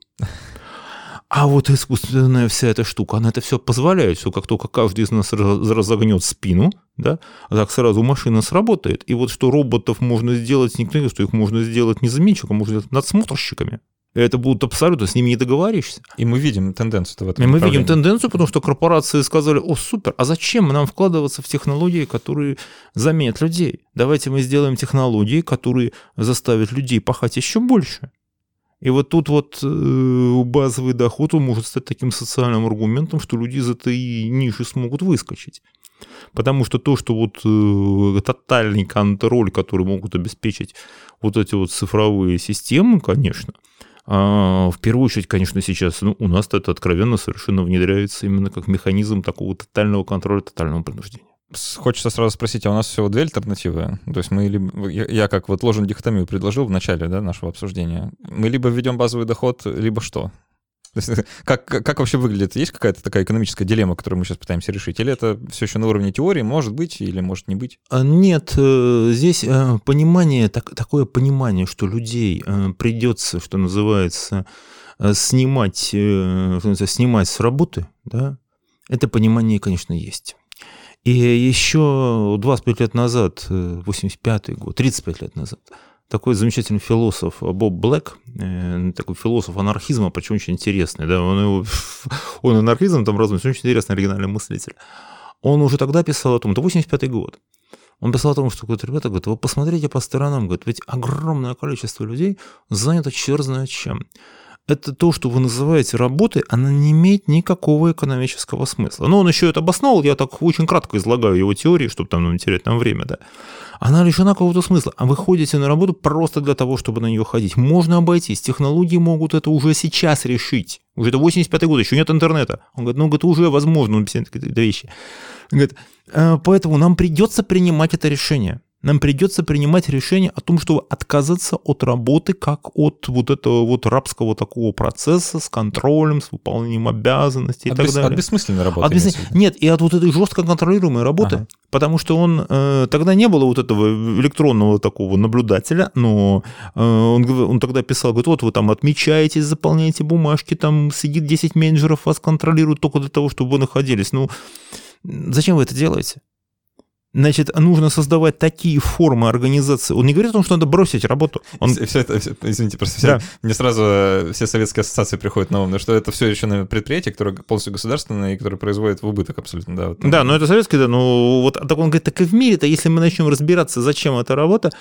Speaker 2: А вот искусственная вся эта штука, она это все позволяет, что как только каждый из нас разогнет спину, да, так сразу машина сработает. И вот что роботов можно сделать, не что их можно сделать не заменщиком, можно сделать надсмотрщиками. Это будут абсолютно, с ними не договоришься.
Speaker 1: И мы видим тенденцию в этом
Speaker 2: И мы видим тенденцию, потому что корпорации сказали, о, супер, а зачем нам вкладываться в технологии, которые заменят людей? Давайте мы сделаем технологии, которые заставят людей пахать еще больше. И вот тут вот э, базовый доход он может стать таким социальным аргументом, что люди из этой ниши смогут выскочить. Потому что то, что вот э, тотальный контроль, который могут обеспечить вот эти вот цифровые системы, конечно, а, в первую очередь, конечно, сейчас ну, у нас это откровенно совершенно внедряется именно как механизм такого тотального контроля, тотального принуждения
Speaker 1: хочется сразу спросить, а у нас всего две альтернативы? То есть мы либо, я, как вот ложную дихотомию предложил в начале да, нашего обсуждения. Мы либо введем базовый доход, либо что? То есть, как, как вообще выглядит? Есть какая-то такая экономическая дилемма, которую мы сейчас пытаемся решить? Или это все еще на уровне теории? Может быть или может не быть?
Speaker 2: А, нет, э, здесь э, понимание, так, такое понимание, что людей э, придется, что называется, снимать, снимать с работы, да, это понимание, конечно, есть. И еще 25 лет назад, 85 э, год, 35 лет назад, такой замечательный философ Боб Блэк, э, такой философ анархизма, причем очень интересный, да, он, его, он анархизм там разумеется, очень интересный оригинальный мыслитель. Он уже тогда писал о том, это 85 год, он писал о том, что, говорит, ребята, говорит, вы посмотрите по сторонам, говорит, ведь огромное количество людей занято черт знает чем это то, что вы называете работой, она не имеет никакого экономического смысла. Но он еще это обосновал, я так очень кратко излагаю его теории, чтобы там ну, терять нам время, да. Она лишена какого-то смысла. А вы ходите на работу просто для того, чтобы на нее ходить. Можно обойтись. Технологии могут это уже сейчас решить. Уже это 85 год, еще нет интернета. Он говорит, ну, это уже возможно, он объясняет какие-то вещи. Он говорит, «Э, поэтому нам придется принимать это решение нам придется принимать решение о том, чтобы отказаться от работы как от вот этого вот рабского такого процесса с контролем, с выполнением обязанностей от и так бес, далее.
Speaker 1: От бессмысленной работы.
Speaker 2: От бессмыс... Нет, и от вот этой жестко контролируемой работы, ага. потому что он э, тогда не было вот этого электронного такого наблюдателя, но э, он, он тогда писал, говорит, вот вы там отмечаетесь, заполняете бумажки, там сидит 10 менеджеров, вас контролируют только для того, чтобы вы находились. Ну, зачем вы это делаете? Значит, нужно создавать такие формы организации. Он не говорит о том, что надо бросить работу. Он...
Speaker 1: Все, это, все, извините, просто все, да. мне сразу э, все советские ассоциации приходят на ум, что это все еще на предприятие, которое полностью государственное и которое производит в убыток абсолютно. Да, вот,
Speaker 2: да но это советское, да, ну вот так он говорит, так и в мире-то, если мы начнем разбираться, зачем эта работа,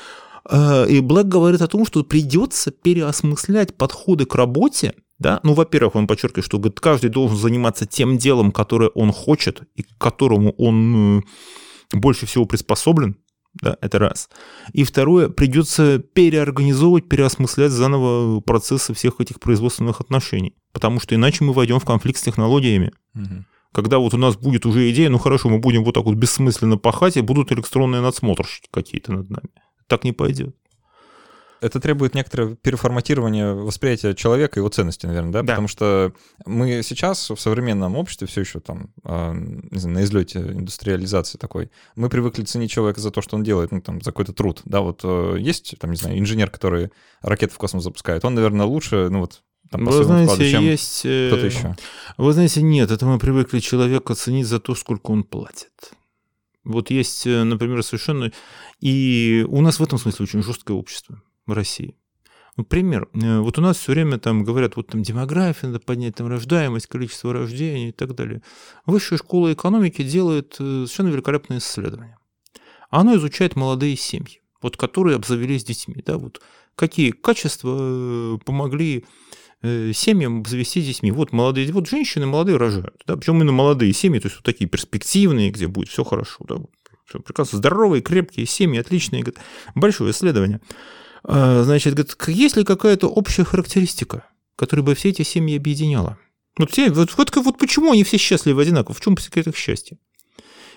Speaker 2: Э, и Блэк говорит о том, что придется переосмыслять подходы к работе, да? Ну, во-первых, он подчеркивает, что говорит, каждый должен заниматься тем делом, которое он хочет и к которому он э, больше всего приспособлен, да, это раз. И второе, придется переорганизовывать, переосмыслять заново процессы всех этих производственных отношений, потому что иначе мы войдем в конфликт с технологиями. Угу. Когда вот у нас будет уже идея, ну хорошо, мы будем вот так вот бессмысленно пахать, и будут электронные надсмотрщики какие-то над нами. Так не пойдет
Speaker 1: это требует некоторого переформатирования восприятия человека и его ценности, наверное, да? да? Потому что мы сейчас в современном обществе все еще там, э, не знаю, на излете индустриализации такой, мы привыкли ценить человека за то, что он делает, ну, там, за какой-то труд, да, вот э, есть, там, не знаю, инженер, который ракеты в космос запускает, он, наверное, лучше, ну, вот,
Speaker 2: там, Вы знаете, вкладу, чем есть... Э, кто-то еще. Вы знаете, нет, это мы привыкли человека ценить за то, сколько он платит. Вот есть, э, например, совершенно... И у нас в этом смысле очень жесткое общество России. Ну, пример. Э, вот у нас все время там говорят, вот там демография, надо поднять там рождаемость, количество рождений и так далее. Высшая школа экономики делает э, совершенно великолепное исследование. Оно изучает молодые семьи, вот которые обзавелись детьми. Да, вот какие качества э, помогли семьям обзавестись детьми. Вот молодые, вот женщины молодые рожают, да, причем именно молодые семьи, то есть вот такие перспективные, где будет все хорошо, да, все прекрасно, здоровые, крепкие семьи, отличные, большое исследование. А, значит, говорит, есть ли какая-то общая характеристика, которая бы все эти семьи объединяла? Вот, все, вот, вот, вот почему они все счастливы одинаково? В чем секрет их счастья?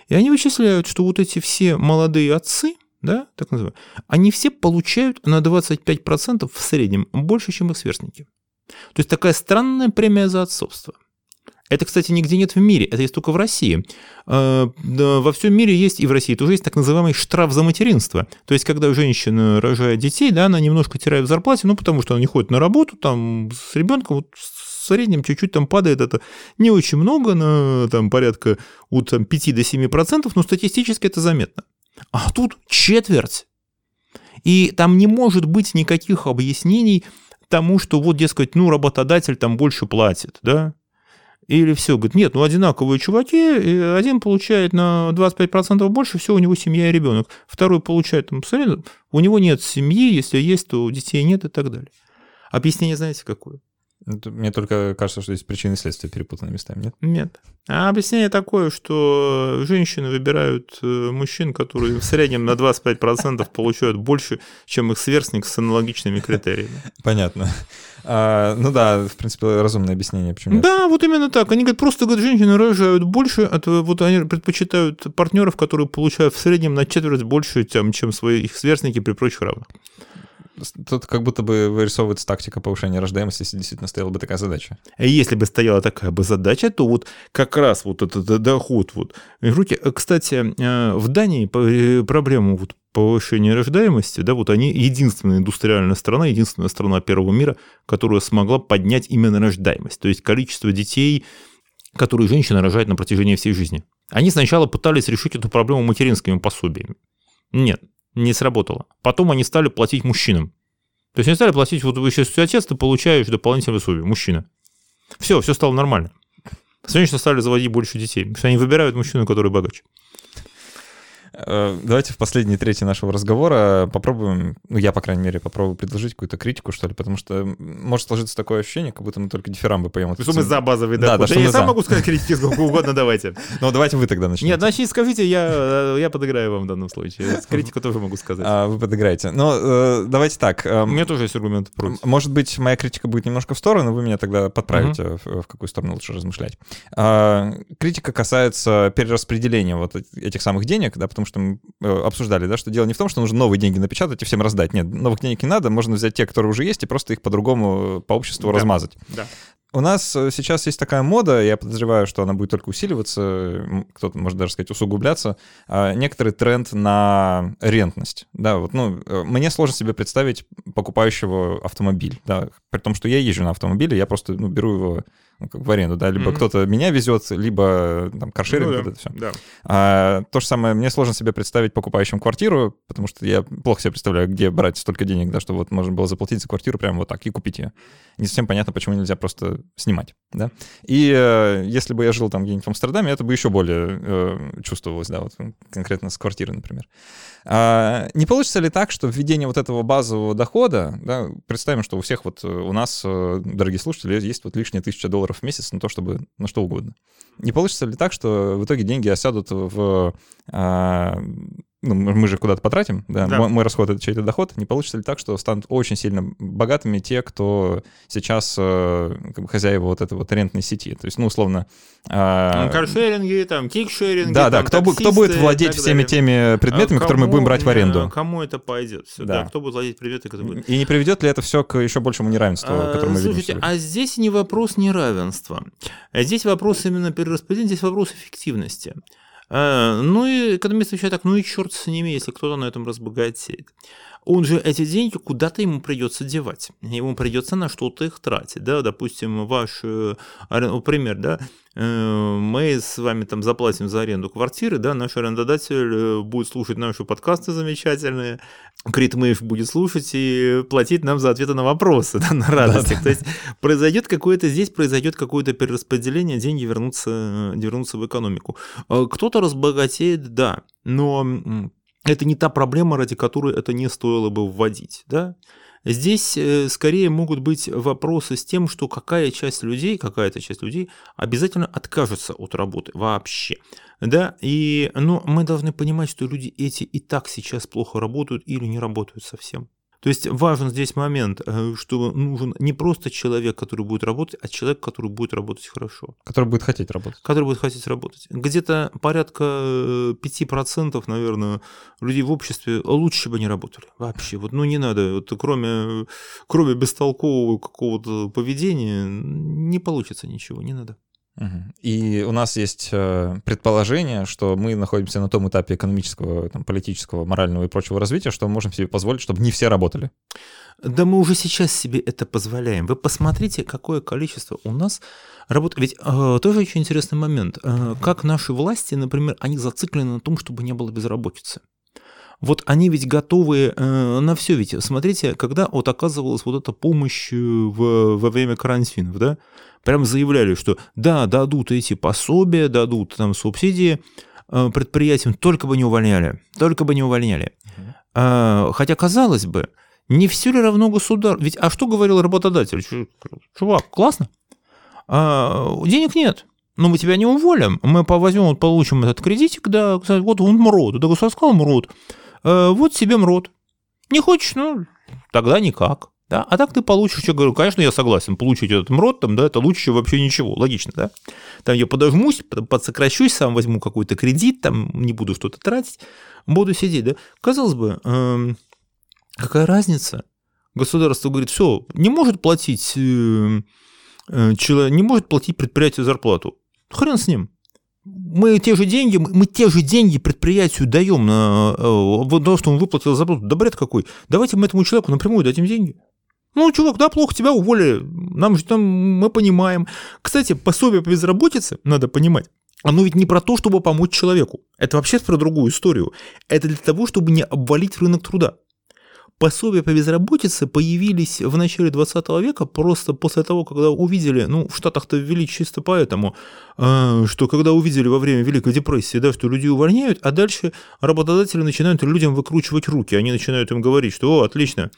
Speaker 2: И они вычисляют, что вот эти все молодые отцы, да, так называемые, они все получают на 25% в среднем больше, чем их сверстники. То есть такая странная премия за отцовство – это, кстати, нигде нет в мире, это есть только в России. Э, во всем мире есть, и в России тоже есть так называемый штраф за материнство. То есть, когда женщина рожает детей, да, она немножко теряет в зарплате, ну, потому что она не ходит на работу, там, с ребенком, вот, в среднем чуть-чуть там падает это не очень много, на там, порядка от там, 5 до 7 процентов, но статистически это заметно. А тут четверть. И там не может быть никаких объяснений тому, что вот, дескать, ну, работодатель там больше платит, да, или все, говорит, нет, ну одинаковые чуваки, один получает на 25% больше, все, у него семья и ребенок. Второй получает, там, у него нет семьи, если есть, то детей нет и так далее. Объяснение знаете какое?
Speaker 1: Мне только кажется, что здесь причины и следствия перепутаны местами, нет?
Speaker 2: Нет. А объяснение такое, что женщины выбирают э, мужчин, которые в среднем на 25% получают больше, чем их сверстник с аналогичными критериями.
Speaker 1: Понятно. А, ну да, в принципе, разумное объяснение, почему нет.
Speaker 2: Да, вот именно так. Они говорят, просто говорят, женщины рожают больше, от, вот они предпочитают партнеров, которые получают в среднем на четверть больше, чем, чем свои их сверстники при прочих равных.
Speaker 1: Тут как будто бы вырисовывается тактика повышения рождаемости, если действительно стояла бы такая задача.
Speaker 2: Если бы стояла такая бы задача, то вот как раз вот этот доход вот. Кстати, э, в Дании э, проблему вот повышения рождаемости, да, вот они единственная индустриальная страна, единственная страна первого мира, которая смогла поднять именно рождаемость, то есть количество детей, которые женщина рожает на протяжении всей жизни. Они сначала пытались решить эту проблему материнскими пособиями. Нет, не сработало. Потом они стали платить мужчинам. То есть они стали платить, вот вы сейчас отец, ты получаешь дополнительное пособие, мужчина. Все, все стало нормально. Женщины стали заводить больше детей, потому что они выбирают мужчину, который богаче.
Speaker 1: Э, давайте в последней трети нашего разговора попробуем, ну я, по крайней мере, попробую предложить какую-то критику, что ли, потому что может сложиться такое ощущение, как будто мы только дифирамбы поем.
Speaker 2: Что мы за базовый да, да, что Я сам за. могу сказать критики сколько угодно, давайте.
Speaker 1: Ну давайте вы тогда начнете.
Speaker 2: Нет, значит, скажите, я, э, я подыграю вам в данном случае. Критику тоже могу сказать.
Speaker 1: А, вы подыграете. Ну, э, давайте так.
Speaker 2: У меня тоже есть аргумент
Speaker 1: против. Может быть, моя критика будет немножко в сторону, вы меня тогда подправите, в, в какую сторону лучше размышлять. А, критика касается перераспределения вот этих самых денег, да, потому что обсуждали, да, что дело не в том, что нужно новые деньги напечатать и всем раздать. Нет, новых денег не надо, можно взять те, которые уже есть, и просто их по-другому по обществу да. размазать.
Speaker 2: Да.
Speaker 1: У нас э, сейчас есть такая мода, я подозреваю, что она будет только усиливаться, кто-то может даже сказать усугубляться, а, некоторый тренд на рентность. Да, вот, ну, э, мне сложно себе представить покупающего автомобиль, да, при том, что я езжу на автомобиле, я просто ну, беру его как в аренду, да, либо mm-hmm. кто-то меня везет, либо там каршеринг, ну, да, вот это все. Да. А, то же самое, мне сложно себе представить покупающим квартиру, потому что я плохо себе представляю, где брать столько денег, да, чтобы вот можно было заплатить за квартиру прямо вот так и купить ее. Не совсем понятно, почему нельзя просто снимать, да. И э, если бы я жил там где-нибудь в Амстердаме, это бы еще более э, чувствовалось, да, вот конкретно с квартиры, например. А, не получится ли так, что введение вот этого базового дохода, да, представим, что у всех вот э, у нас, э, дорогие слушатели, есть вот лишние тысяча долларов в месяц на то, чтобы на что угодно. Не получится ли так, что в итоге деньги осядут в а, ну, мы же куда-то потратим, да, да. Мой, мой расход — это чей-то доход, не получится ли так, что станут очень сильно богатыми те, кто сейчас э, как бы хозяева вот этой вот рентной сети? То есть, ну, условно...
Speaker 2: Э, Каршеринги, там, кикшеринги,
Speaker 1: Да,
Speaker 2: там,
Speaker 1: да, кто, кто будет владеть всеми теми предметами, а которые мы будем брать в аренду?
Speaker 2: Кому это пойдет? Все, да. да. Кто будет владеть предметами, которые...
Speaker 1: И не приведет ли это все к еще большему неравенству, а, которое мы
Speaker 2: слушайте,
Speaker 1: видим?
Speaker 2: а здесь не вопрос неравенства. А здесь вопрос именно перераспределения, здесь вопрос эффективности. А, ну и экономист отвечает так, ну и черт с ними, если кто-то на этом разбогатеет. Он же эти деньги куда-то ему придется девать. Ему придется на что-то их тратить. Да? Допустим, ваш э, пример, да, мы с вами там заплатим за аренду квартиры, да, наш арендодатель э, будет слушать наши подкасты замечательные, Критмейв будет слушать и платить нам за ответы на вопросы, да, на радостях. Да, да. То есть произойдет какое-то, здесь произойдет какое-то перераспределение, деньги вернутся, вернутся в экономику. Кто-то разбогатеет, да, но это не та проблема, ради которой это не стоило бы вводить. Да? Здесь э, скорее могут быть вопросы с тем, что какая часть людей, какая-то часть людей обязательно откажется от работы вообще. Да, и ну, мы должны понимать, что люди эти и так сейчас плохо работают или не работают совсем. То есть важен здесь момент, э, что нужен не просто человек, который будет работать, а человек, который будет работать хорошо.
Speaker 1: Который будет хотеть работать.
Speaker 2: Который будет хотеть работать. Где-то порядка 5%, э, наверное, людей в обществе лучше бы не работали. Вообще. Вот, ну не надо. Вот, кроме, кроме бестолкового какого-то поведения не получится ничего. Не надо.
Speaker 1: И у нас есть э, предположение, что мы находимся на том этапе экономического, там, политического, морального и прочего развития, что мы можем себе позволить, чтобы не все работали.
Speaker 2: Да мы уже сейчас себе это позволяем. Вы посмотрите, какое количество у нас работает. Ведь э, тоже очень интересный момент. Э, как наши власти, например, они зациклены на том, чтобы не было безработицы. Вот они ведь готовы э, на все. Ведь смотрите, когда вот оказывалась вот эта помощь в, во время карантинов, да, прям заявляли, что да, дадут эти пособия, дадут там субсидии э, предприятиям, только бы не увольняли, только бы не увольняли. Угу. Хотя, казалось бы, не все ли равно государство? Ведь, а что говорил работодатель? Чувак, классно. А, денег нет. Но мы тебя не уволим. Мы возьмем, вот получим этот кредитик, да, вот он МРОД. Да государство сказал МРОД. А, вот себе МРОД. Не хочешь, ну, тогда никак. Да? А так ты получишь, что говорю, конечно, я согласен, получить этот МРОД, там, да, это лучше, чем вообще ничего, логично, да? Там я подожмусь, подсокращусь, сам возьму какой-то кредит, там не буду что-то тратить, буду сидеть, да? Казалось бы, эм, какая разница? Государство говорит, все, не может платить, э, э, человек, не может платить предприятию зарплату. Хрен с ним. Мы те же деньги, мы те же деньги предприятию даем на э, то, что он выплатил зарплату. Да бред какой. Давайте мы этому человеку напрямую дадим деньги. Ну, чувак, да, плохо, тебя уволили. Нам же там, мы понимаем. Кстати, пособие по безработице, надо понимать, оно ведь не про то, чтобы помочь человеку. Это вообще про другую историю. Это для того, чтобы не обвалить рынок труда. Пособия по безработице появились в начале 20 века просто после того, когда увидели, ну, в Штатах-то ввели чисто поэтому, э, что когда увидели во время Великой депрессии, да, что людей увольняют, а дальше работодатели начинают людям выкручивать руки, они начинают им говорить, что, о, отлично,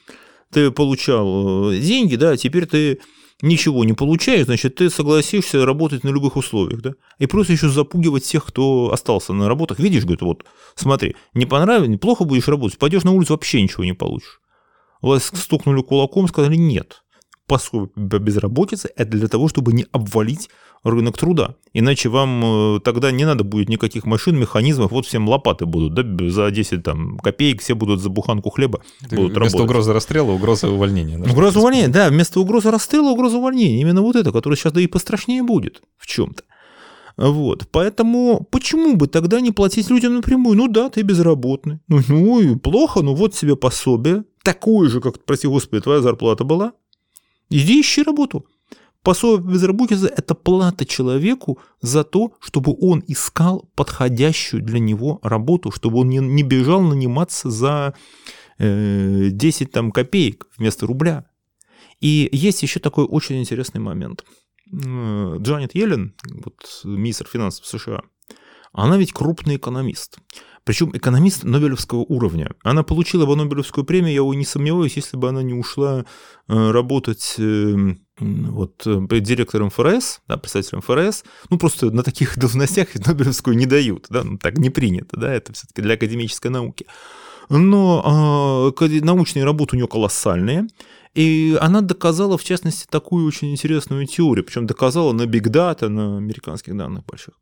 Speaker 2: ты получал э, деньги, да, теперь ты ничего не получаешь, значит, ты согласишься работать на любых условиях, да, и просто еще запугивать тех, кто остался на работах. Видишь, говорит, вот, смотри, не понравилось, неплохо будешь работать, пойдешь на улицу, вообще ничего не получишь. Вас стукнули кулаком, сказали нет пособие по безработице – это для того, чтобы не обвалить рынок труда. Иначе вам э, тогда не надо будет никаких машин, механизмов, вот всем лопаты будут, да, за 10 там, копеек все будут за буханку хлеба Ты будут
Speaker 1: вместо
Speaker 2: работать.
Speaker 1: угрозы расстрела угроза увольнения.
Speaker 2: Да, угроза увольнения, да, вместо угрозы расстрела угроза увольнения. Именно вот это, которое сейчас да и пострашнее будет в чем-то. Вот, поэтому почему бы тогда не платить людям напрямую? Ну да, ты безработный. Ну, ну плохо, ну вот себе пособие. Такое же, как, прости господи, твоя зарплата была. Иди ищи работу. Пособие по безработице – это плата человеку за то, чтобы он искал подходящую для него работу, чтобы он не, не бежал наниматься за э, 10 там, копеек вместо рубля. И есть еще такой очень интересный момент. Э, Джанет Йеллен, вот, министр финансов США, она ведь крупный экономист. Причем экономист Нобелевского уровня. Она получила бы Нобелевскую премию, я не сомневаюсь, если бы она не ушла э, работать э, вот, директором ФРС, да, представителем ФРС. Ну, просто на таких должностях Нобелевскую не дают, да, ну, так не принято, да, это все-таки для академической науки. Но э, научные работы у нее колоссальные. И она доказала, в частности, такую очень интересную теорию, причем доказала на биг дата, на американских данных больших.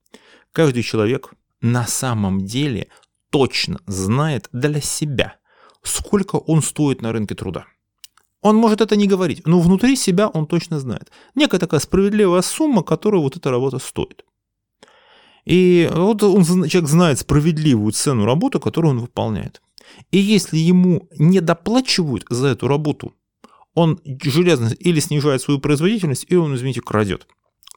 Speaker 2: Каждый человек на самом деле точно знает для себя, сколько он стоит на рынке труда. Он может это не говорить, но внутри себя он точно знает. Некая такая справедливая сумма, которую вот эта работа стоит. И вот он, человек знает справедливую цену работы, которую он выполняет. И если ему не доплачивают за эту работу, он железно или снижает свою производительность, или он, извините, крадет.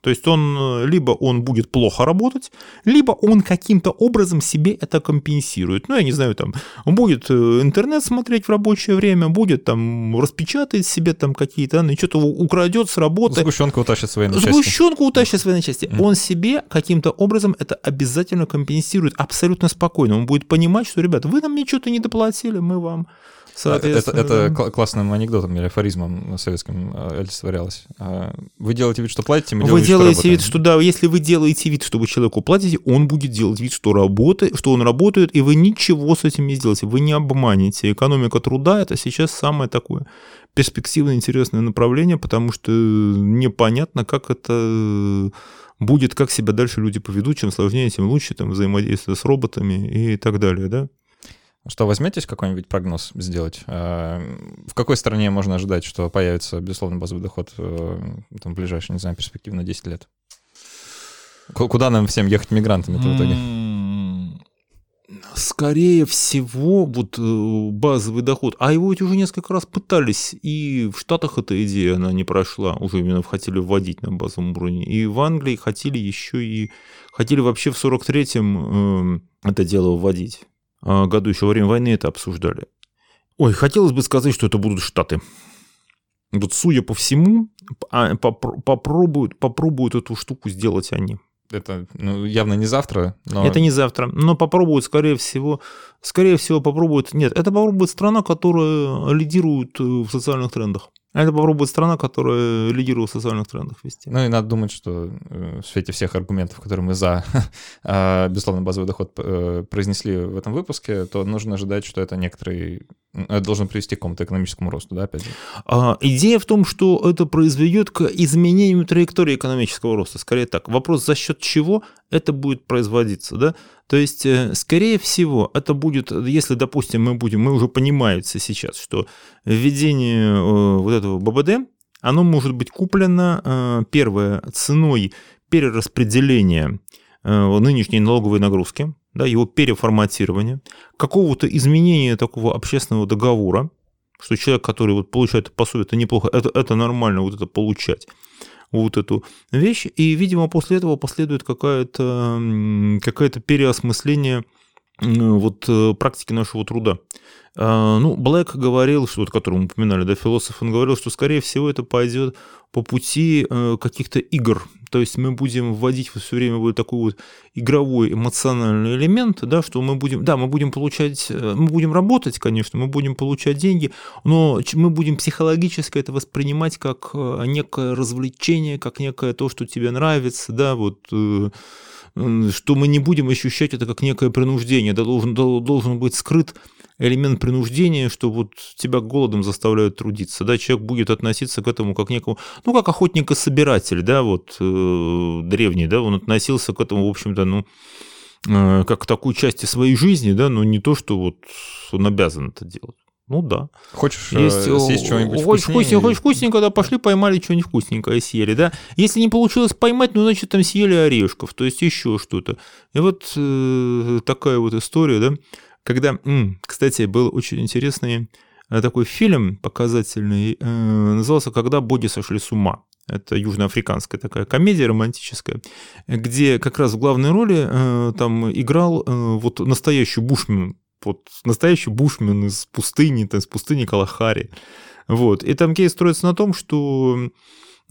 Speaker 2: То есть он э, либо он будет плохо работать, либо он каким-то образом себе это компенсирует. Ну, я не знаю, там, он будет э, интернет смотреть в рабочее время, будет там распечатать себе там какие-то, ну, что-то украдет с работы.
Speaker 1: Сгущенку утащит свои
Speaker 2: части. Сгущенку утащит свои части. Mm. Он себе каким-то образом это обязательно компенсирует абсололютно спокойно. Он будет понимать, что, ребят, вы нам ничего-то не доплатили, мы вам
Speaker 1: это, это да. классным анекдотом или афоризмом советским э, олицетворялось. А, вы делаете вид, что платите, мы
Speaker 2: Вы
Speaker 1: делаем
Speaker 2: делаете вид, что да, если вы делаете вид, что вы человеку платите, он будет делать вид, что, работает, что он работает, и вы ничего с этим не сделаете. Вы не обманете. Экономика труда – это сейчас самое такое перспективное, интересное направление, потому что непонятно, как это будет, как себя дальше люди поведут, чем сложнее, тем лучше, там, взаимодействие с роботами и так далее, да?
Speaker 1: Что, возьметесь какой-нибудь прогноз сделать? А, в какой стране можно ожидать, что появится, безусловно, базовый доход э, там, в ближайшие, не знаю, перспективы на 10 лет? Куда нам всем ехать мигрантами-то в итоге?
Speaker 2: Скорее всего, вот э, базовый доход, а его ведь уже несколько раз пытались, и в Штатах эта идея, она не прошла, уже именно хотели вводить на базовом уровне, и в Англии хотели еще и, хотели вообще в 43-м э, это дело вводить. А, году, еще во время войны это обсуждали. Ой, хотелось бы сказать, что это будут Штаты. Вот судя по всему, а, попробуют, попробуют эту штуку сделать они.
Speaker 1: Это ну, явно не завтра.
Speaker 2: Но... Это не завтра, но попробуют, скорее всего, скорее всего попробуют. Нет, это попробует страна, которая лидирует э, в социальных трендах. А это попробует страна, которая лидирует в социальных трендах вести.
Speaker 1: Ну и надо думать, что э, в свете всех аргументов, которые мы за, а, безусловно, базовый доход э, произнесли в этом выпуске, то нужно ожидать, что это некоторый... Это должен привести к какому-то экономическому росту, да, опять же?
Speaker 2: А, идея в том, что это произведет к изменению траектории экономического роста. Скорее так. Вопрос, за счет чего это будет производиться, да? То есть, э, скорее всего, это будет, если, допустим, мы будем, мы уже понимается сейчас, что введение э, вот этого ББД, оно может быть куплено, э, первое, ценой перераспределения нынешней налоговой нагрузки, да, его переформатирования, какого-то изменения такого общественного договора, что человек, который вот получает пособие, это неплохо, это, это нормально вот это получать вот эту вещь, и, видимо, после этого последует какое-то какое переосмысление вот э, практики нашего труда. А, ну, Блэк говорил, что вот, которого мы упоминали, да, философ, он говорил, что, скорее всего, это пойдет по пути э, каких-то игр. То есть мы будем вводить все время вот такой вот игровой эмоциональный элемент, да, что мы будем, да, мы будем получать, э, мы будем работать, конечно, мы будем получать деньги, но мы будем психологически это воспринимать как некое развлечение, как некое то, что тебе нравится, да, вот что мы не будем ощущать это как некое принуждение, да, должен, должен быть скрыт элемент принуждения, что вот тебя голодом заставляют трудиться, да, человек будет относиться к этому как некому, ну, как охотник и собиратель, да, вот э, древний, да, он относился к этому, в общем-то, ну, э, как к такой части своей жизни, да, но не то, что вот он обязан это делать. Ну да.
Speaker 1: Хочешь э, Есть, съесть что-нибудь
Speaker 2: хочешь вкусненькое, хочешь вкусненькое, да, пошли поймали что-нибудь вкусненькое, съели, да. Если не получилось поймать, ну, значит, там съели орешков, то есть еще что-то. И вот э, такая вот история, да, когда, кстати, был очень интересный э, такой фильм показательный, э, назывался «Когда боги сошли с ума». Это южноафриканская такая комедия романтическая, где как раз в главной роли э, там играл э, вот настоящий бушмен, вот настоящий бушмен из пустыни, из пустыни Калахари. Вот. И там кейс строится на том, что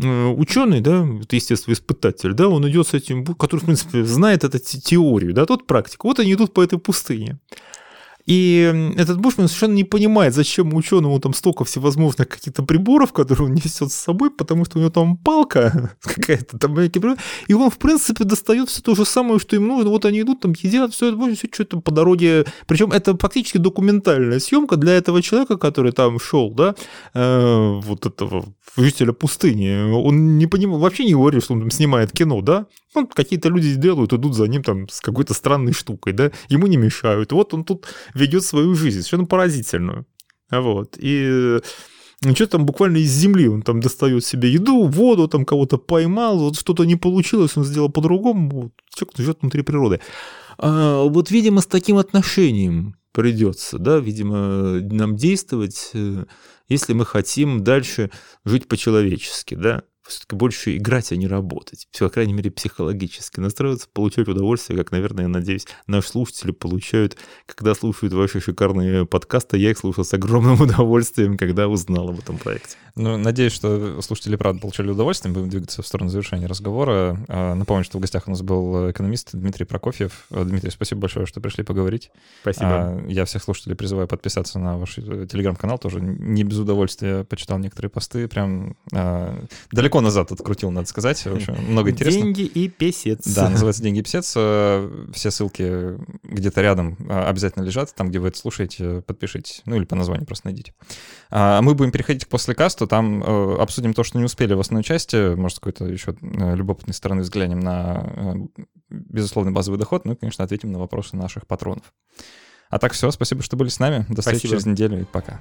Speaker 2: э, ученый, да, естественно, испытатель, да, он идет с этим, который, в принципе, знает эту теорию, да, тот практик. Вот они идут по этой пустыне. И этот Бушман совершенно не понимает, зачем ученому там столько всевозможных каких-то приборов, которые он несет с собой, потому что у него там палка какая-то там, и он, в принципе, достает все то же самое, что им нужно. Вот они идут, там едят, все, все что-то по дороге. Причем это фактически документальная съемка для этого человека, который там шел, да, э, вот этого жителя пустыни. Он не понимал, вообще не говорит, что он там снимает кино, да. Ну, какие-то люди делают, идут за ним там с какой-то странной штукой, да, ему не мешают. Вот он тут ведет свою жизнь, совершенно поразительную. Вот. И ну, что там буквально из земли он там достает себе еду, воду, там кого-то поймал, вот что-то не получилось, он сделал по-другому. Вот. Человек живет внутри природы. А, вот, видимо, с таким отношением придется, да, видимо, нам действовать, э, если мы хотим дальше жить по-человечески, да все-таки больше играть, а не работать. Все, по крайней мере, психологически настраиваться, получать удовольствие, как, наверное, я надеюсь, наши слушатели получают, когда слушают ваши шикарные подкасты. Я их слушал с огромным удовольствием, когда узнал об этом проекте.
Speaker 1: Ну, надеюсь, что слушатели, правда, получили удовольствие. Будем двигаться в сторону завершения разговора. А, напомню, что в гостях у нас был экономист Дмитрий Прокофьев. А, Дмитрий, спасибо большое, что пришли поговорить.
Speaker 2: Спасибо.
Speaker 1: А, я всех слушателей призываю подписаться на ваш э, телеграм-канал. Тоже не без удовольствия почитал некоторые посты. Прям далеко назад открутил, надо сказать. В общем, много интересного.
Speaker 2: Деньги и песец.
Speaker 1: Да, называется «Деньги и песец». Все ссылки где-то рядом обязательно лежат. Там, где вы это слушаете, подпишитесь. Ну или по названию просто найдите. Мы будем переходить к послекасту там э, обсудим то, что не успели в основной части, может, какой-то еще э, любопытной стороны взглянем на э, безусловный базовый доход, ну и, конечно, ответим на вопросы наших патронов. А так все, спасибо, что были с нами. До встречи спасибо. через неделю и пока.